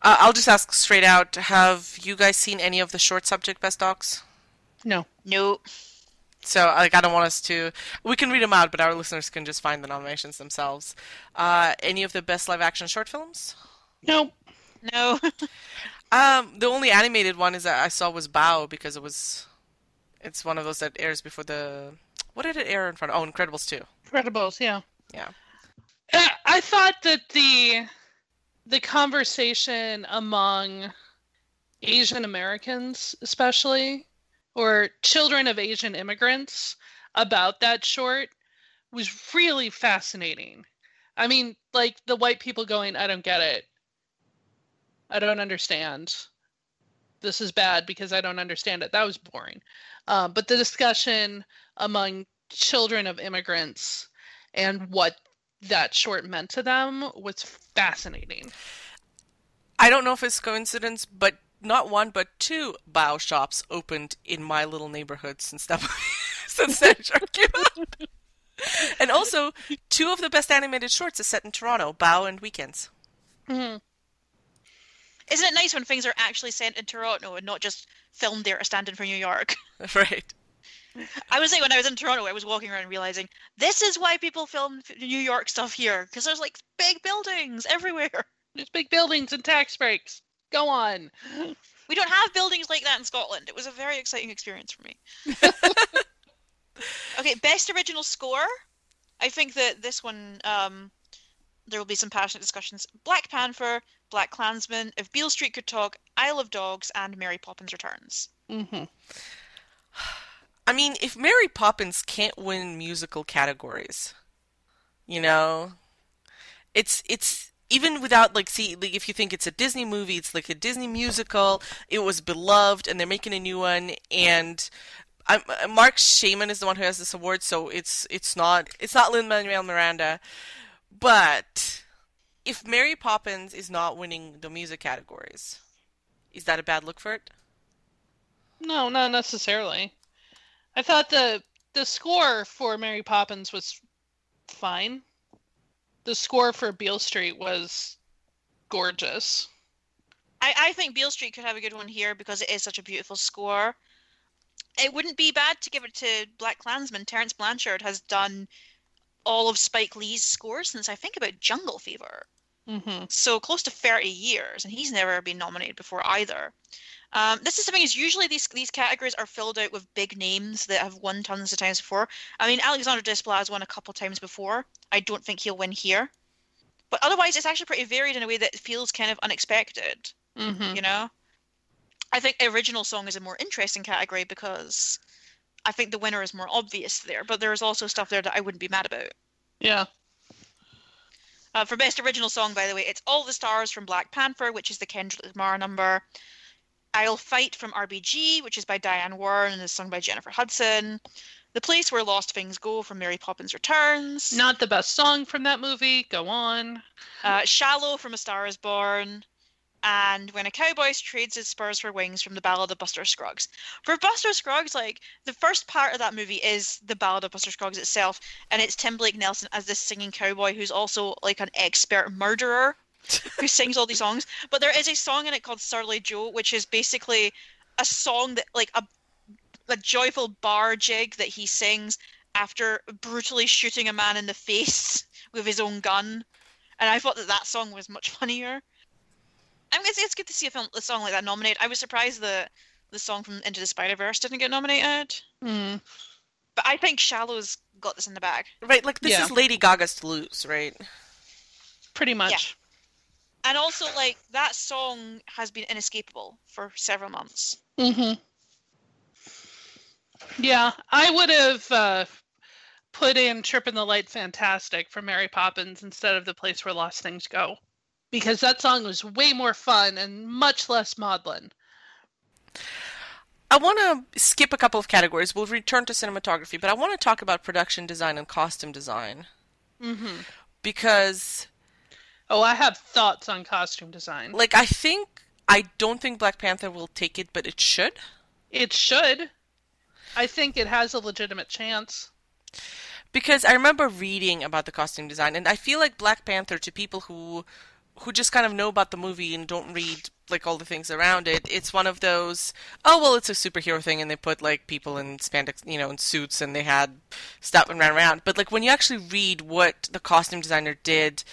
Uh, I'll just ask straight out: Have you guys seen any of the short subject best docs? No. No. So, like, I don't want us to. We can read them out, but our listeners can just find the nominations themselves. Uh, any of the best live action short films? Nope. No. Um, the only animated one is that I saw was Bao because it was. It's one of those that airs before the. What did it air in front of? Oh, Incredibles 2. Incredibles, yeah. Yeah. Uh, I thought that the the conversation among Asian Americans, especially, or children of Asian immigrants, about that short was really fascinating. I mean, like the white people going, "I don't get it. I don't understand. This is bad because I don't understand it." That was boring. Uh, but the discussion among children of immigrants and what that short meant to them was fascinating. I don't know if it's coincidence, but not one but two Bao shops opened in my little neighborhood since that since that short came out. And also, two of the best animated shorts is set in Toronto, Bao and Weekends. Mm-hmm. Isn't it nice when things are actually sent in Toronto and not just filmed there to stand in for New York? Right. I was like, when I was in Toronto, I was walking around realizing this is why people film New York stuff here because there's like big buildings everywhere. There's big buildings and tax breaks. Go on. We don't have buildings like that in Scotland. It was a very exciting experience for me. okay, best original score. I think that this one, um, there will be some passionate discussions. Black Panther, Black Klansman, If Beale Street Could Talk, Isle of Dogs, and Mary Poppins Returns. Mm-hmm. I mean, if Mary Poppins can't win musical categories, you know, it's it's even without like see like if you think it's a Disney movie, it's like a Disney musical. It was beloved, and they're making a new one, and I'm, Marc Shaiman is the one who has this award, so it's it's not it's not Lin Manuel Miranda, but if Mary Poppins is not winning the music categories, is that a bad look for it? No, not necessarily. I thought the the score for Mary Poppins was fine. The score for Beale Street was gorgeous. I, I think Beale Street could have a good one here because it is such a beautiful score. It wouldn't be bad to give it to Black Klansman. Terence Blanchard has done all of Spike Lee's scores since I think about Jungle Fever. Mm-hmm. So close to 30 years, and he's never been nominated before either. Um, this is something is usually these these categories are filled out with big names that have won tons of times before. I mean, Alexander Desplat has won a couple times before. I don't think he'll win here, but otherwise, it's actually pretty varied in a way that feels kind of unexpected. Mm-hmm. You know, I think original song is a more interesting category because I think the winner is more obvious there. But there is also stuff there that I wouldn't be mad about. Yeah. Uh, for best original song, by the way, it's "All the Stars" from Black Panther, which is the Kendrick Lamar number. I'll Fight from RBG, which is by Diane Warren and is sung by Jennifer Hudson. The Place Where Lost Things Go from Mary Poppins Returns. Not the best song from that movie. Go on. Uh, Shallow from A Star is Born. And When a Cowboy Trades His Spurs for Wings from The Ballad of Buster Scruggs. For Buster Scruggs, like, the first part of that movie is The Ballad of Buster Scruggs itself, and it's Tim Blake Nelson as this singing cowboy who's also, like, an expert murderer who sings all these songs. But there is a song in it called Surly Joe, which is basically a song that like a a joyful bar jig that he sings after brutally shooting a man in the face with his own gun. And I thought that that song was much funnier. I'm gonna say it's good to see a film, a song like that nominated. I was surprised that the song from Into the Spider Verse didn't get nominated, Mm. but I think Shallow's got this in the bag. Right, like this Yeah. is Lady Gaga's to lose, right? Pretty much. And also, like that song has been inescapable for several months. Mm-hmm. Yeah, I would have uh, put in "Trippin' the Light Fantastic" from Mary Poppins instead of "The Place Where Lost Things Go," because that song was way more fun and much less maudlin. I want to skip a couple of categories. We'll return to cinematography, but I want to talk about production design and costume design hmm because, Oh, I have thoughts on costume design. like, I think I don't think Black Panther will take it, but it should. It should. I think it has a legitimate chance. because I remember reading about the costume design, and I feel like Black Panther to people who who just kind of know about the movie and don't read like all the things around it. It's one of those oh well, it's a superhero thing, and they put like people in spandex, you know, in suits, and they had stuff and ran around. But like when you actually read what the costume designer did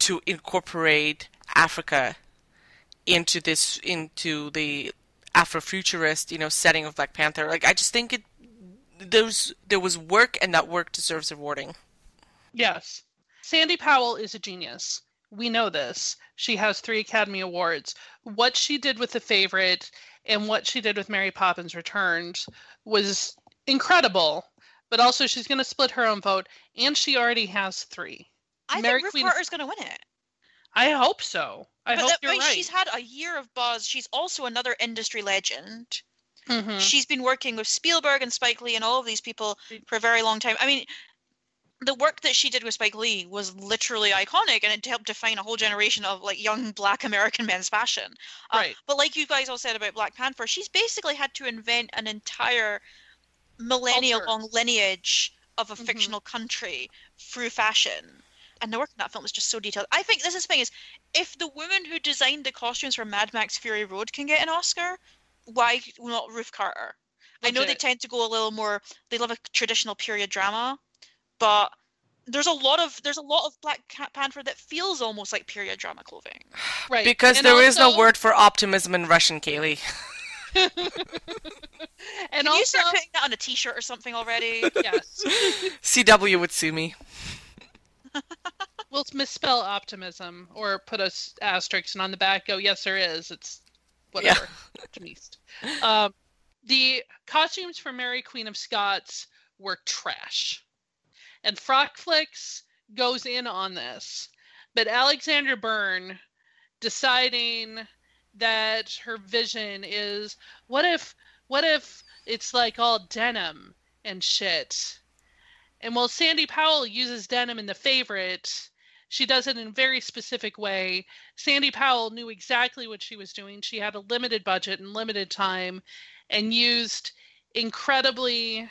to incorporate Africa into this into the Afrofuturist, you know, setting of Black Panther, like I just think it there's there was work and that work deserves rewarding. Yes. Sandy Powell is a genius. We know this. She has three Academy Awards. What she did with The Favorite and what she did with Mary Poppins Returns was incredible. But also, she's going to split her own vote, and she already has three. I Mary think Ruth Queen- Carter's going to win it. I hope so. I but hope that, you're right, she's had a year of buzz. She's also another industry legend. Mhm. She's been working with Spielberg and Spike Lee and all of these people for a very long time. I mean, the work that she did with Spike Lee was literally iconic, and it helped define a whole generation of like young Black American men's fashion. Uh, Right. But like you guys all said about Black Panther, she's basically had to invent an entire millennia-long lineage of a Mhm. fictional country through fashion. And the work in that film is just so detailed. I think this is the thing is, if the woman who designed the costumes for Mad Max Fury Road can get an Oscar, why not Ruth Carter? I know they tend to go a little more. They love a traditional period drama, but there's a lot of there's a lot of Black Cat Panther that feels almost like period drama clothing. right. Because And there is no word for optimism in Russian, Kaylee. and Can also, you start putting that on a T-shirt or something already? yes. CW would sue me. we'll misspell optimism or put a s- asterisk and on the back go yes there is it's whatever Optimist. um, the costumes for mary queen of scots were trash and Frock Flicks goes in on this but alexandra byrne deciding that her vision is what if what if it's like all denim and shit and while Sandy Powell uses denim in the favorite, she does it in a very specific way. Sandy Powell knew exactly what she was doing. She had a limited budget and limited time and used incredibly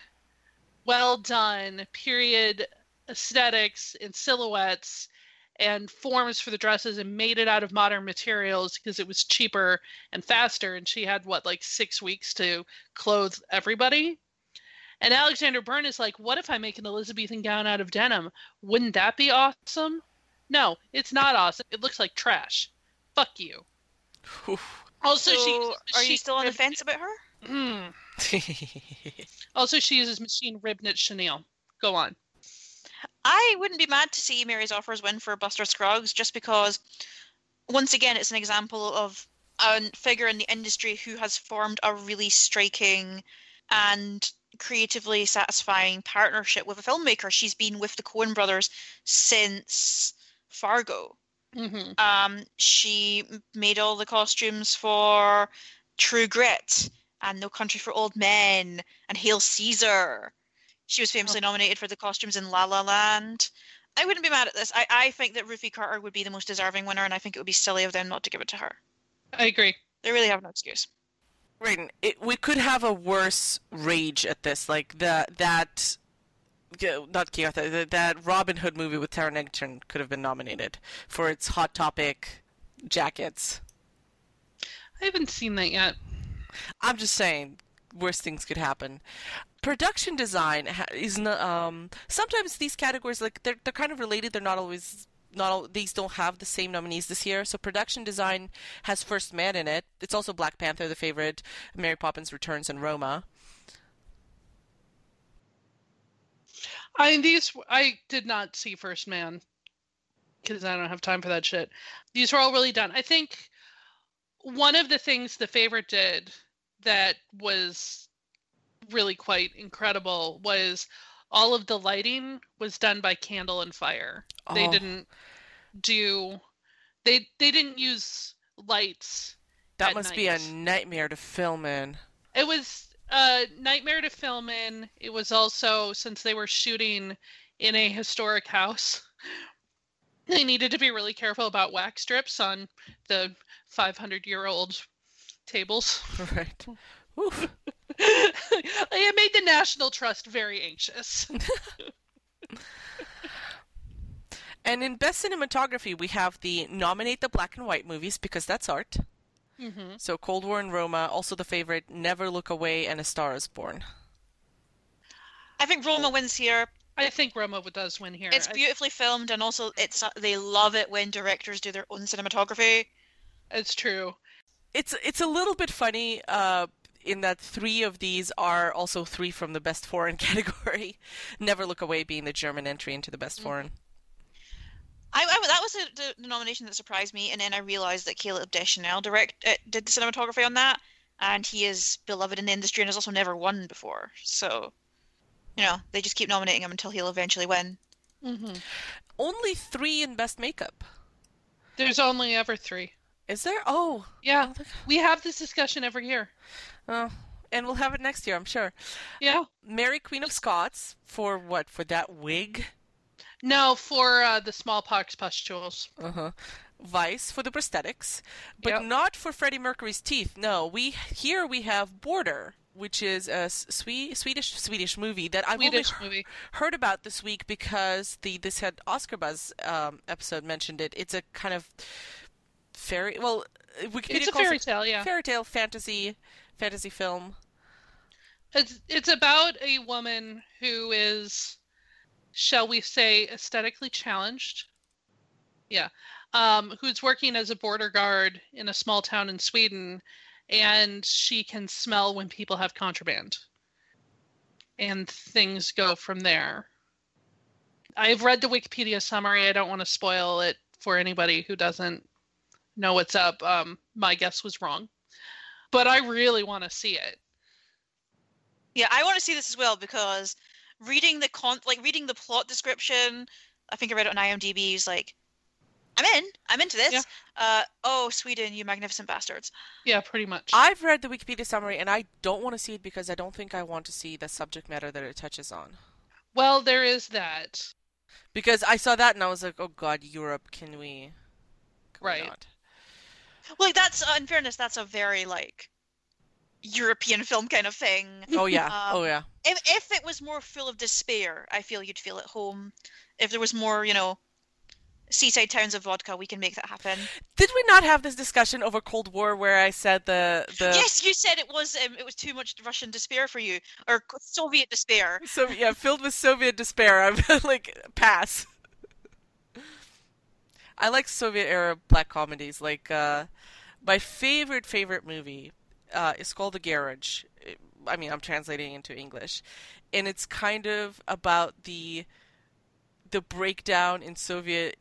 well done period aesthetics and silhouettes and forms for the dresses and made it out of modern materials because it was cheaper and faster and she had what like 6 weeks to clothe everybody. And Alexandra Byrne is like, what if I make an Elizabethan gown out of denim? Wouldn't that be awesome? No, it's not awesome. It looks like trash. Fuck you. Also, so, she are she you still on the fence about her? Hmm. Also, she uses machine rib knit chenille. Go on. I wouldn't be mad to see Mary Zophres win for Buster Scruggs just because, once again, it's an example of a figure in the industry who has formed a really striking and creatively satisfying partnership with a filmmaker. She's been with the Coen brothers since Fargo. hmm Um, she made all the costumes for True Grit and No Country for Old Men and Hail Caesar. She was famously nominated for the costumes in La La Land. I wouldn't be mad at this. I, I think that Ruthie Carter would be the most deserving winner, and I think it would be silly of them not to give it to her. I agree. They really have no excuse. Right, it, we could have a worse rage at this, like the that yeah, not Keota, the, that Robin Hood movie with Taron Egerton could have been nominated for its hot topic jackets. I haven't seen that yet. I'm just saying, worse things could happen. Production design is um sometimes these categories like they're they're kind of related. They're not always not all these don't have the same nominees this year. So production design has First Man in it. It's also Black Panther, the favorite, Mary Poppins Returns, and Roma. I these I did not see First Man because I don't have time for that shit. These were all really done. I think one of the things the favorite did that was really quite incredible was all of the lighting was done by candle and fire. They Oh. didn't do they they didn't use lights. That at must be a nightmare to film in. It was a nightmare to film in. It was also since they were shooting in a historic house. They needed to be really careful about wax strips on the 500 year old tables. Right. Oof. it made the National Trust very anxious. And in best cinematography, we have the nominate the black and white movies because that's art. hmm So Cold War and Roma, also the favorite Never Look Away and A Star Is Born. I think Roma wins here. I think Roma does win here. It's I- beautifully filmed, and also it's they love it when directors do their own cinematography. It's true. It's it's a little bit funny uh, in that three of these are also three from the best foreign category. Never Look Away being the German entry into the best foreign. I, I that was the, the, the nomination that surprised me, and then I realized that Caleb Deschanel direct uh, did the cinematography on that, and he is beloved in the industry and has also never won before. So, you know, they just keep nominating him until he'll eventually win. hmm Only three in best makeup. There's only ever three. Is there? Oh, Yeah, we have this discussion every year. oh, and we'll have it next year, I'm sure. Yeah. Mary Queen of Scots for what? For that wig? No, for uh, the smallpox pustules. Uh huh. Vice for the prosthetics, but Yep. not for Freddie Mercury's teeth. No, we here we have Border, which is a Swe- Swedish Swedish movie that I've Swedish only movie. heard about this week because the this had Oscar Buzz um, episode mentioned it. It's a kind of fairy. Well, Wikipedia It's a fairy tale, yeah. fairy tale fantasy fantasy film. It's it's about a woman who is, shall we say, aesthetically challenged. Yeah, um, who's working as a border guard in a small town in Sweden, and she can smell when people have contraband, and things go from there. I've read the Wikipedia summary. I don't want to spoil it for anybody who doesn't know what's up. Um, my guess was wrong, but I really want to see it. Yeah, I want to see this as well because reading the con like reading the plot description, I think I read it on IMDb. Is like, I'm in. I'm into this. Yeah. Uh, oh, Sweden, you magnificent bastards. Yeah, pretty much. I've read the Wikipedia summary and I don't want to see it because I don't think I want to see the subject matter that it touches on. Well, there is that. Because I saw that and I was like, oh god, Europe, can we? Can we Right. not? Well, like that's uh, in fairness, that's a very like European film kind of thing. Oh yeah. Um, oh yeah. If if it was more full of despair, I feel you'd feel at home. If there was more, you know, seaside towns of vodka, we can make that happen. Did we not have this discussion over Cold War where I said the the Yes, you said it was um, it was too much Russian despair for you, or Soviet despair. So yeah, filled with Soviet despair. I'm like pass. I like Soviet era black comedies. Like uh, my favorite favorite movie uh, is called The Garage. I mean, I'm translating into English, and it's kind of about the the breakdown in Soviet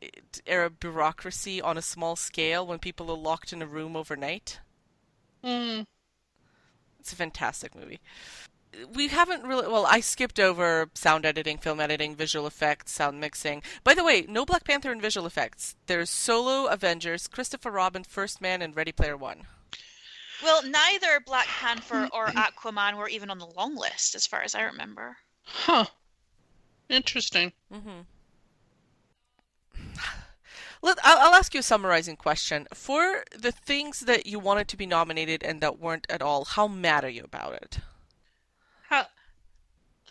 era bureaucracy on a small scale when people are locked in a room overnight. Mm, It's a fantastic movie. We haven't really. Well, I skipped over sound editing, film editing, visual effects, sound mixing. By the way, no Black Panther and visual effects. There's Solo, Avengers, Christopher Robin, First Man, and Ready Player One. Well, neither Black Panther or Aquaman were even on the long list, as far as I remember. huh. Interesting. Mm-hmm. Let, I'll, I'll ask you a summarizing question. For the things that you wanted to be nominated and that weren't at all, how mad are you about it?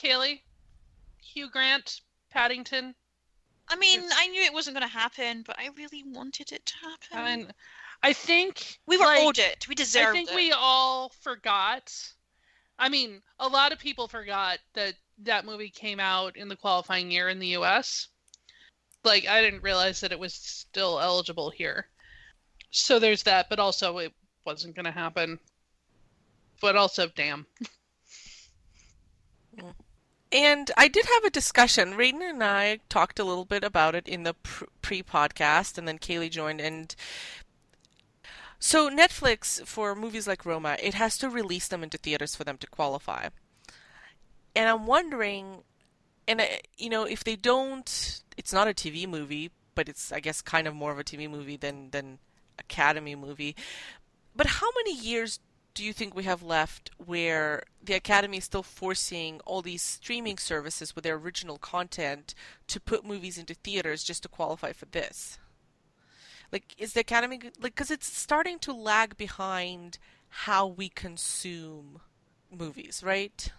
Kaylee, Hugh Grant, Paddington. I mean, It's- I knew it wasn't going to happen, but I really wanted it to happen. And I think we were like, owed it. We deserved it. I think it. we all forgot. I mean, a lot of people forgot that that movie came out in the qualifying year in the U.S. Like, I didn't realize that it was still eligible here. So there's that, but also it wasn't going to happen. But also, damn. And I did have a discussion. Raiden and I talked a little bit about it in the pre-podcast, and then Kaylee joined. And so Netflix, for movies like Roma, it has to release them into theaters for them to qualify. and I'm wondering, and I, you know, if they don't, it's not a TV movie, but it's I guess kind of more of a TV movie than than Academy movie. But how many years do you think we have left where the Academy is still forcing all these streaming services with their original content to put movies into theaters just to qualify for this? Like, is the Academy like because it's starting to lag behind how we consume movies, right?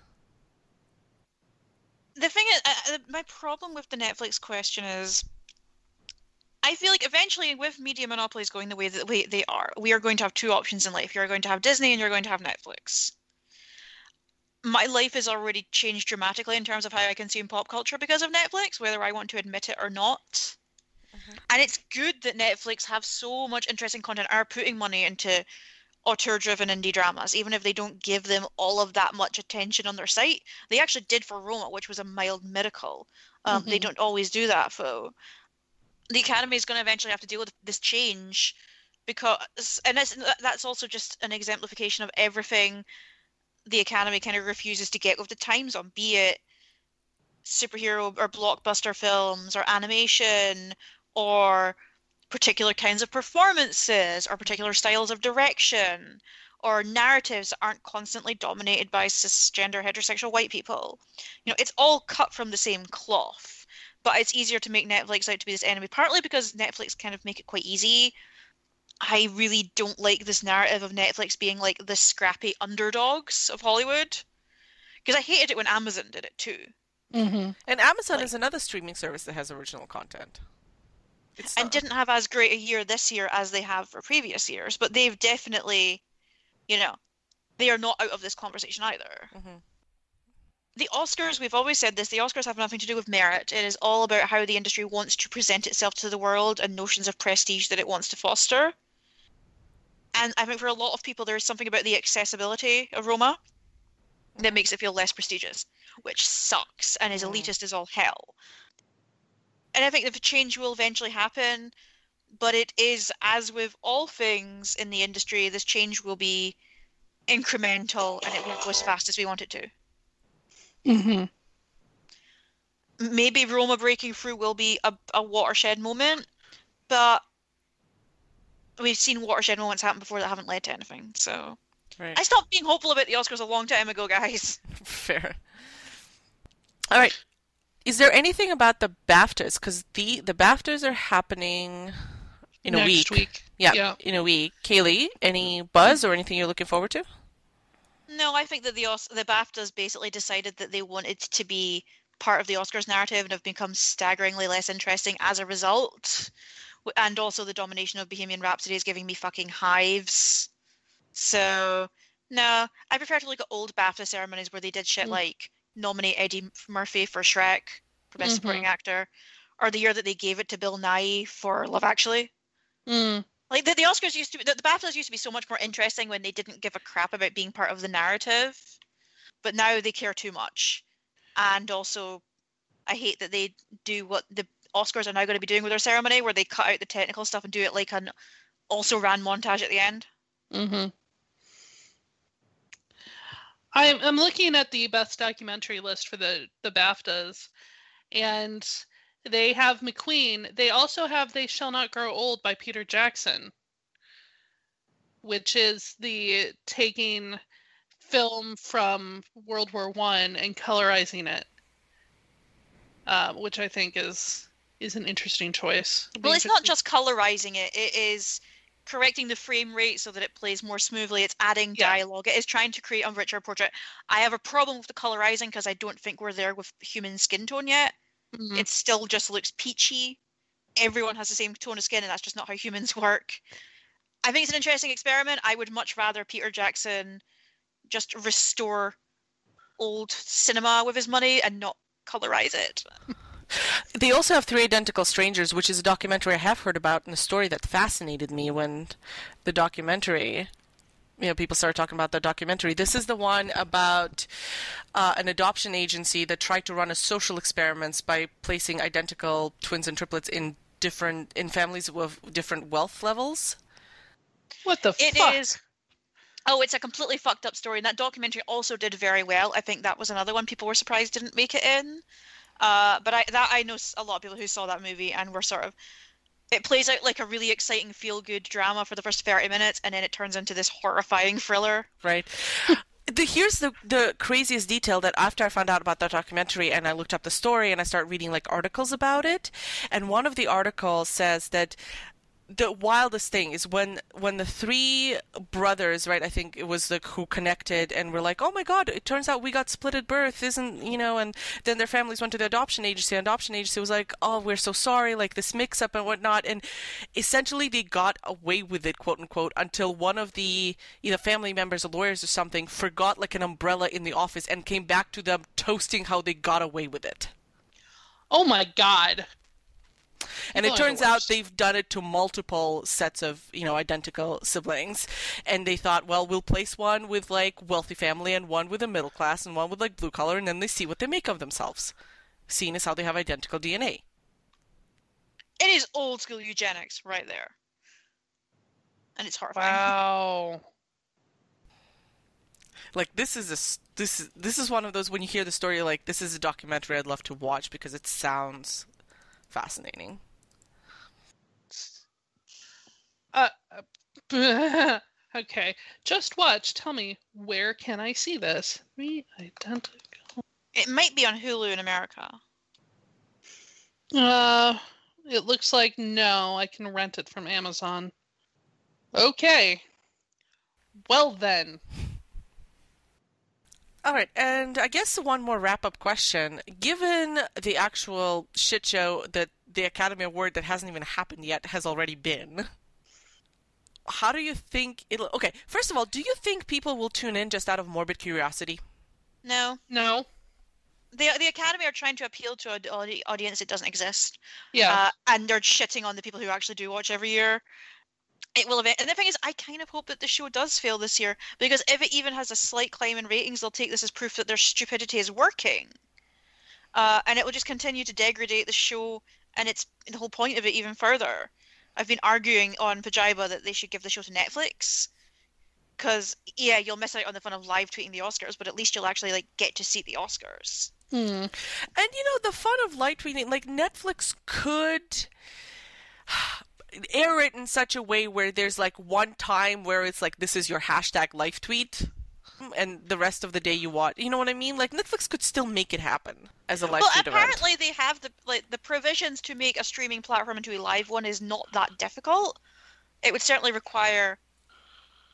The thing is, uh, my problem with the Netflix question is I feel like eventually, with media monopolies going the way that way they are, we are going to have two options in life. You're going to have Disney and you're going to have Netflix. My life has already changed dramatically in terms of how I consume pop culture because of Netflix, whether I want to admit it or not. Mm-hmm. And it's good that Netflix have so much interesting content, are putting money into auteur-driven indie dramas, even if they don't give them all of that much attention on their site. They actually did for Roma, which was a mild miracle. Um, mm-hmm. They don't always do that, though the academy is going to eventually have to deal with this change because and that's that's also just an exemplification of everything the academy kind of refuses to get with the times on be it superhero or blockbuster films or animation or particular kinds of performances or particular styles of direction or narratives that aren't constantly dominated by cisgender heterosexual white people. You know it's all cut from the same cloth but it's easier to make Netflix out to be this enemy, partly because Netflix kind of make it quite easy. I really don't like this narrative of Netflix being like the scrappy underdogs of Hollywood. Because I hated it when Amazon did it too. Mm-hmm. And Amazon like, is another streaming service that has original content. It's and didn't have as great a year this year as they have for previous years, but they've definitely, you know, they are not out of this conversation either. Mm-hmm the Oscars, we've always said this, the Oscars have nothing to do with merit. It is all about how the industry wants to present itself to the world and notions of prestige that it wants to foster. And I think for a lot of people, there is something about the accessibility of Roma that makes it feel less prestigious, which sucks and is elitist as all hell. And I think that the change will eventually happen, but it is, as with all things in the industry, this change will be incremental and it won't go as fast as we want it to. Mm-hmm. Maybe Roma breaking through will be a, a watershed moment, but we've seen watershed moments happen before that haven't led to anything. So right. I stopped being hopeful about the Oscars a long time ago, guys. Fair. All right. Is there anything about the BAFTAs? Because the the BAFTAs are happening in Next a week. week. Yeah, yeah, in a week. Kaylee, any buzz or anything you're looking forward to? No, I think that the the BAFTAs basically decided that they wanted to be part of the Oscars narrative and have become staggeringly less interesting as a result. And also, the domination of Bohemian Rhapsody is giving me fucking hives. So, no, I prefer to look at old BAFTA ceremonies where they did shit mm. like nominate Eddie Murphy for Shrek for Best mm-hmm. Supporting Actor, or the year that they gave it to Bill Nighy for Love Actually. Mm. Like the, the Oscars used to be, the, the BAFTAs used to be so much more interesting when they didn't give a crap about being part of the narrative, but now they care too much. And also, I hate that they do what the Oscars are now going to be doing with their ceremony, where they cut out the technical stuff and do it like an also ran montage at the end. Mm-hmm. I'm I'm looking at the best documentary list for the the BAFTAs, and they have McQueen. They also have They Shall Not Grow Old by Peter Jackson, which is the taking film from World War One and colorizing it, uh, which I think is is an interesting choice. Well, it's not just colorizing it; it is correcting the frame rate so that it plays more smoothly. It's adding yeah. dialogue. It is trying to create a richer portrait. I have a problem with the colorizing because I don't think we're there with human skin tone yet. Mm-hmm. It still just looks peachy. Everyone has the same tone of skin, and that's just not how humans work. I think it's an interesting experiment. I would much rather Peter Jackson just restore old cinema with his money and not colorize it. They also have Three Identical Strangers, which is a documentary I have heard about and a story that fascinated me when the documentary you know people started talking about the documentary. This is the one about uh, an adoption agency that tried to run a social experiments by placing identical twins and triplets in different in families with different wealth levels. What the it fuck? Is, Oh, it's a completely fucked up story, and that documentary also did very well. I think that was another one people were surprised didn't make it in. Uh, but I that I know a lot of people who saw that movie and were sort of. It plays out like a really exciting feel good drama for the first thirty minutes, and then it turns into this horrifying thriller. right? The, here's the the craziest detail that after I found out about that documentary and I looked up the story and I started reading like articles about it, and one of the articles says that the wildest thing is when when the three brothers, right? I think it was the who connected and were like, "Oh my God! It turns out we got split at birth, isn't you know?" And then their families went to the adoption agency. Adoption agency was like, "Oh, we're so sorry, like this mix-up and whatnot." And essentially, they got away with it, quote unquote, until one of the either family members or lawyers or something forgot like an umbrella in the office and came back to them toasting how they got away with it. Oh my god. And it oh, turns out they've done it to multiple sets of, you know, identical siblings. And they thought, well, we'll place one with like wealthy family and one with a middle class and one with like blue collar and then they see what they make of themselves. Seeing as how they have identical DNA. It is old school eugenics right there, and it's horrifying. Wow. Like this is a s- this is this is one of those when you hear the story like this is a documentary I'd love to watch because it sounds fascinating. Uh, uh, okay. Just watch. Tell me, where can I see this? Three identical. It might be on Hulu in America. Uh, it looks like no. I can rent it from Amazon. Okay. Well then. All right, and I guess one more wrap up question. Given the actual shit show that the Academy Award that hasn't even happened yet has already been, how do you think it'll. Okay, first of all, do you think people will tune in just out of morbid curiosity? No, No. the the Academy are trying to appeal to an audience that doesn't exist, Yeah. uh, and they're shitting on the people who actually do watch every year. It will event, and the thing is, I kind of hope that the show does fail this year because if it even has a slight climb in ratings, they'll take this as proof that their stupidity is working, uh, and it will just continue to degrade the show and its the whole point of it even further. I've been arguing on Pajiba that they should give the show to Netflix because yeah, you'll miss out on the fun of live tweeting the Oscars, but at least you'll actually like get to see the Oscars. Hmm. And you know, the fun of live tweeting, like Netflix could air it in such a way where there's like one time where it's like, this is your hashtag life tweet. And the rest of the day you watch, you know what I mean? Like Netflix could still make it happen as a live well, tweet event. apparently they have the like the provisions to make a streaming platform into a live one is not that difficult. It would certainly require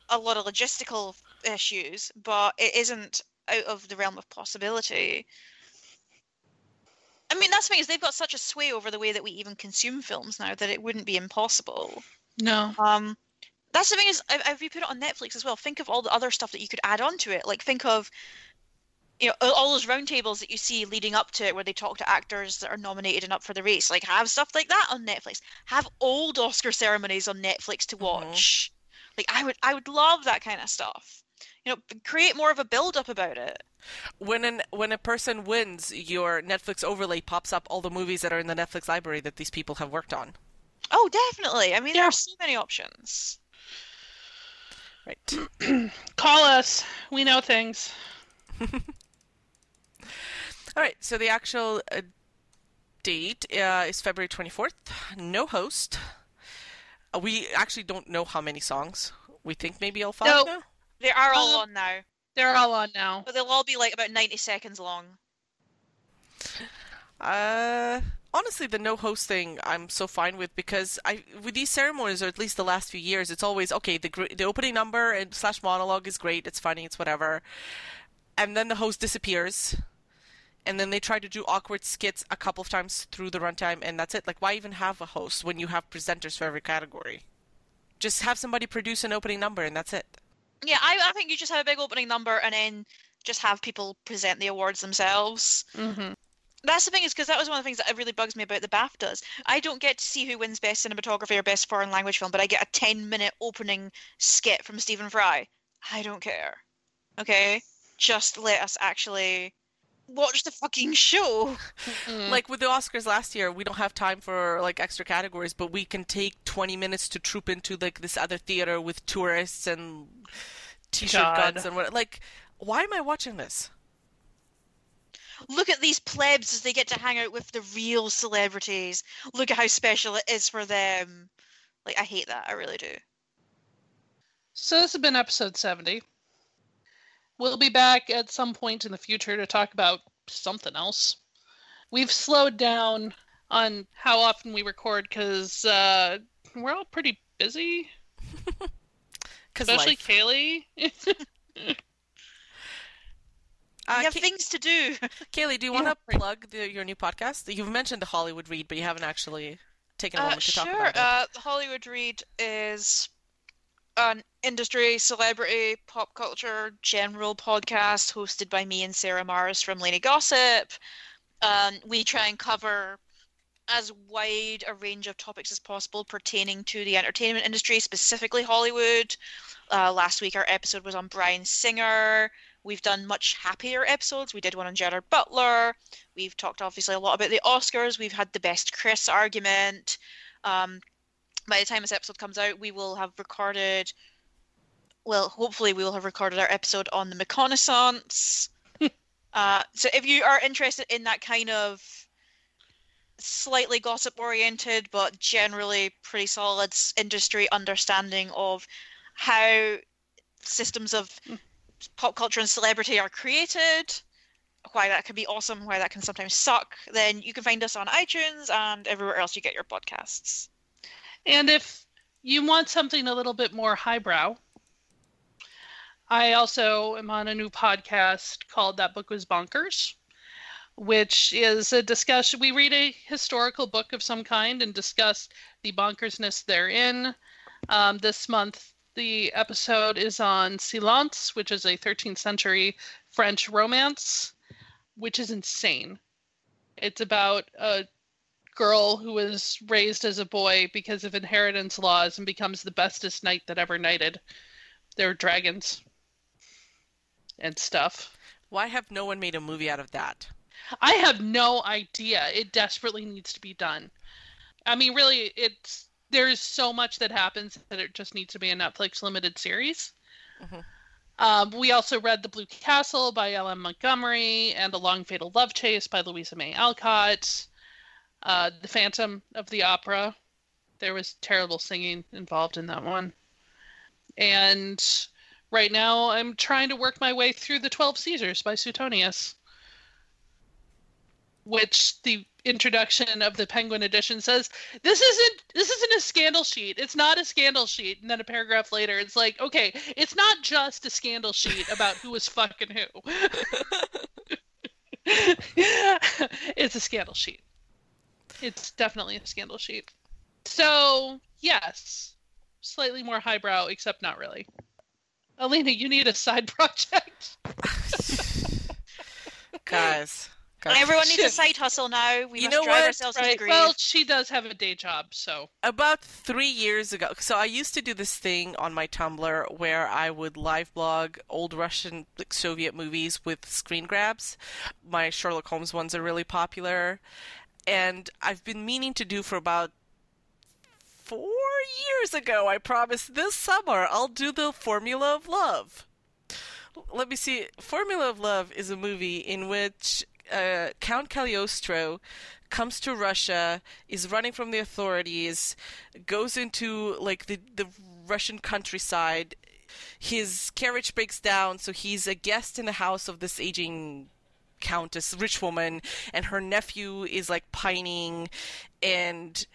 a lot of logistical issues, but it isn't out of the realm of possibility. I mean, that's the thing is they've got such a sway over the way that we even consume films now that it wouldn't be impossible. No. Um, that's the thing is, if, if you put it on Netflix as well, think of all the other stuff that you could add on to it. Like, think of, you know, all- those roundtables that you see leading up to it, where they talk to actors that are nominated and up for the race. Like, have stuff like that on Netflix. Have old Oscar ceremonies on Netflix to Mhm. watch. Like, I would, I would love that kind of stuff. You know, create more of a build up about it. when an when a person wins, your Netflix overlay pops up all the movies that are in the Netflix library that these people have worked on. Oh, definitely. I mean, Yeah. are so many options. Right. Call us. We know things. All right. So the actual uh, date uh, is February 24th. No host. Uh, we actually don't know how many songs. We think maybe all five No. now. They are all Um, on now, They're all on now. but they'll all be like about 90 seconds long. Uh, honestly, the no host thing I'm so fine with because I with these ceremonies, or at least the last few years, it's always okay. The gr- the opening number and slash monologue is great. It's funny. It's whatever. And then the host disappears, and then they try to do awkward skits a couple of times through the runtime, and that's it. Like, why even have a host when you have presenters for every category? Just have somebody produce an opening number, and that's it. Yeah, I, I think you just have a big opening number and then just have people present the awards themselves. Mm-hmm. That's the thing is because that was one of the things that really bugs me about the BAFTAs. I don't get to see who wins best cinematography or best foreign language film, but I get a 10 minute opening skit from Stephen Fry. I don't care. Okay? Just let us actually watch the fucking show. Mm. Like with the Oscars last year, we don't have time for like extra categories, but we can take 20 minutes to troop into like this other theater with tourists and t-shirt God. guns and what. Like, why am I watching this? Look at these plebs as they get to hang out with the real celebrities. Look at how special it is for them. Like I hate that. I really do. So this has been episode 70. We'll be back at some point in the future to talk about something else. We've slowed down on how often we record because uh, we're all pretty busy, especially. Kaylee. Uh, we have Ka- things to do. Kaylee, do you want to right. plug the, your new podcast? You've mentioned the Hollywood Read, but you haven't actually taken a Uh, moment to talk about it. Uh, the Hollywood Read is an industry, celebrity, pop culture, general podcast hosted by me and Sarah Marrs from Lainey Gossip. Um, we try and cover as wide a range of topics as possible pertaining to the entertainment industry, specifically Hollywood. Uh, last week, our episode was on Bryan Singer. We've done much happier episodes. We did one on Gerard Butler. We've talked obviously a lot about the Oscars. We've had the best Chris argument. Um, by the time this episode comes out, we will have recorded. Well, hopefully, we will have recorded our episode on the reconnaissance. uh, so, if you are interested in that kind of slightly gossip oriented, but generally pretty solid industry understanding of how systems of pop culture and celebrity are created, why that can be awesome, why that can sometimes suck, then you can find us on iTunes and everywhere else you get your podcasts. And if you want something a little bit more highbrow, I also am on a new podcast called That Book Was Bonkers, which is a discussion. We read a historical book of some kind and discuss the bonkersness therein. Um, this month, the episode is on Silence, which is a 13th century French romance, which is insane. It's about a girl who was raised as a boy because of inheritance laws and becomes the bestest knight that ever knighted. There are dragons and stuff. Why have no one made a movie out of that? I have no idea. It desperately needs to be done. I mean, really, it's there's so much that happens that it just needs to be a Netflix limited series. Mhm. Um, we also read The Blue Castle by L.M. Montgomery and The Long Fatal Love Chase by Louisa May Alcott. Uh, the Phantom of the Opera. There was terrible singing involved in that one. And right now, I'm trying to work my way through The Twelve Caesars by Suetonius which the introduction of the penguin edition says this isn't this isn't a scandal sheet. It's not a scandal sheet. And then a paragraph later it's like okay it's not just a scandal sheet about who was fucking who. It's a scandal sheet. It's definitely a scandal sheet. So yes. Slightly more highbrow except not really alina you need a side project Guys. guys. Everyone needs a side hustle now. We You must know drive what? ourselves to the right grave. well she does have a day job so About three years ago, so I used to do this thing on my Tumblr where I would live blog old Russian like, Soviet movies with screen grabs. My Sherlock Holmes ones are really popular, and I've been meaning to do for about four years ago. I promised this summer I'll do the Formula of Love. Let me see. Formula of Love is a movie in which uh, Count Cagliostro comes to Russia, is running from the authorities, goes into like the the Russian countryside. His carriage breaks down, so he's a guest in the house of this aging countess, rich woman, and her nephew is like pining, and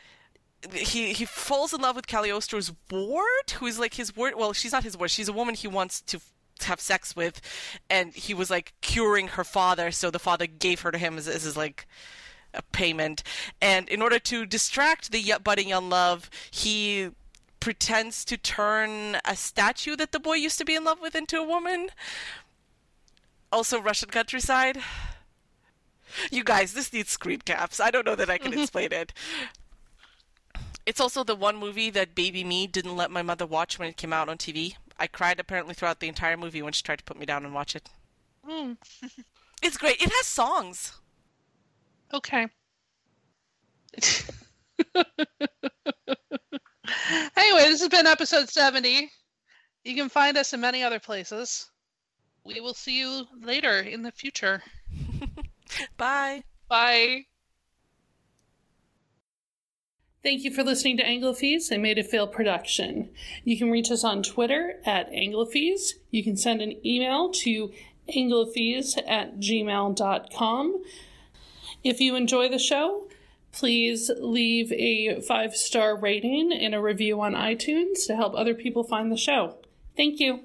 he he falls in love with Cagliostro's ward, who is like his ward. Well, she's not his ward. She's a woman he wants to have sex with, and he was like curing her father, so the father gave her to him as, as his like a payment. And in order to distract the budding young love, he pretends to turn a statue that the boy used to be in love with into a woman. Also, Russian countryside. You guys, this needs screen caps. I don't know that I can mm-hmm. explain it. It's also the one movie that Baby Me didn't let my mother watch when it came out on TV. I cried apparently throughout the entire movie when she tried to put me down and watch it. Hmm. It's great. It has songs. Okay. anyway, this has been episode 70. You can find us in many other places. We will see you later in the future. Bye. Bye. Thank you for listening to Anglophies, a Made to Fail production. You can reach us on Twitter at Anglophies. You can send an email to anglophies at gmail.com. If you enjoy the show, please leave a five star rating and a review on iTunes to help other people find the show. Thank you.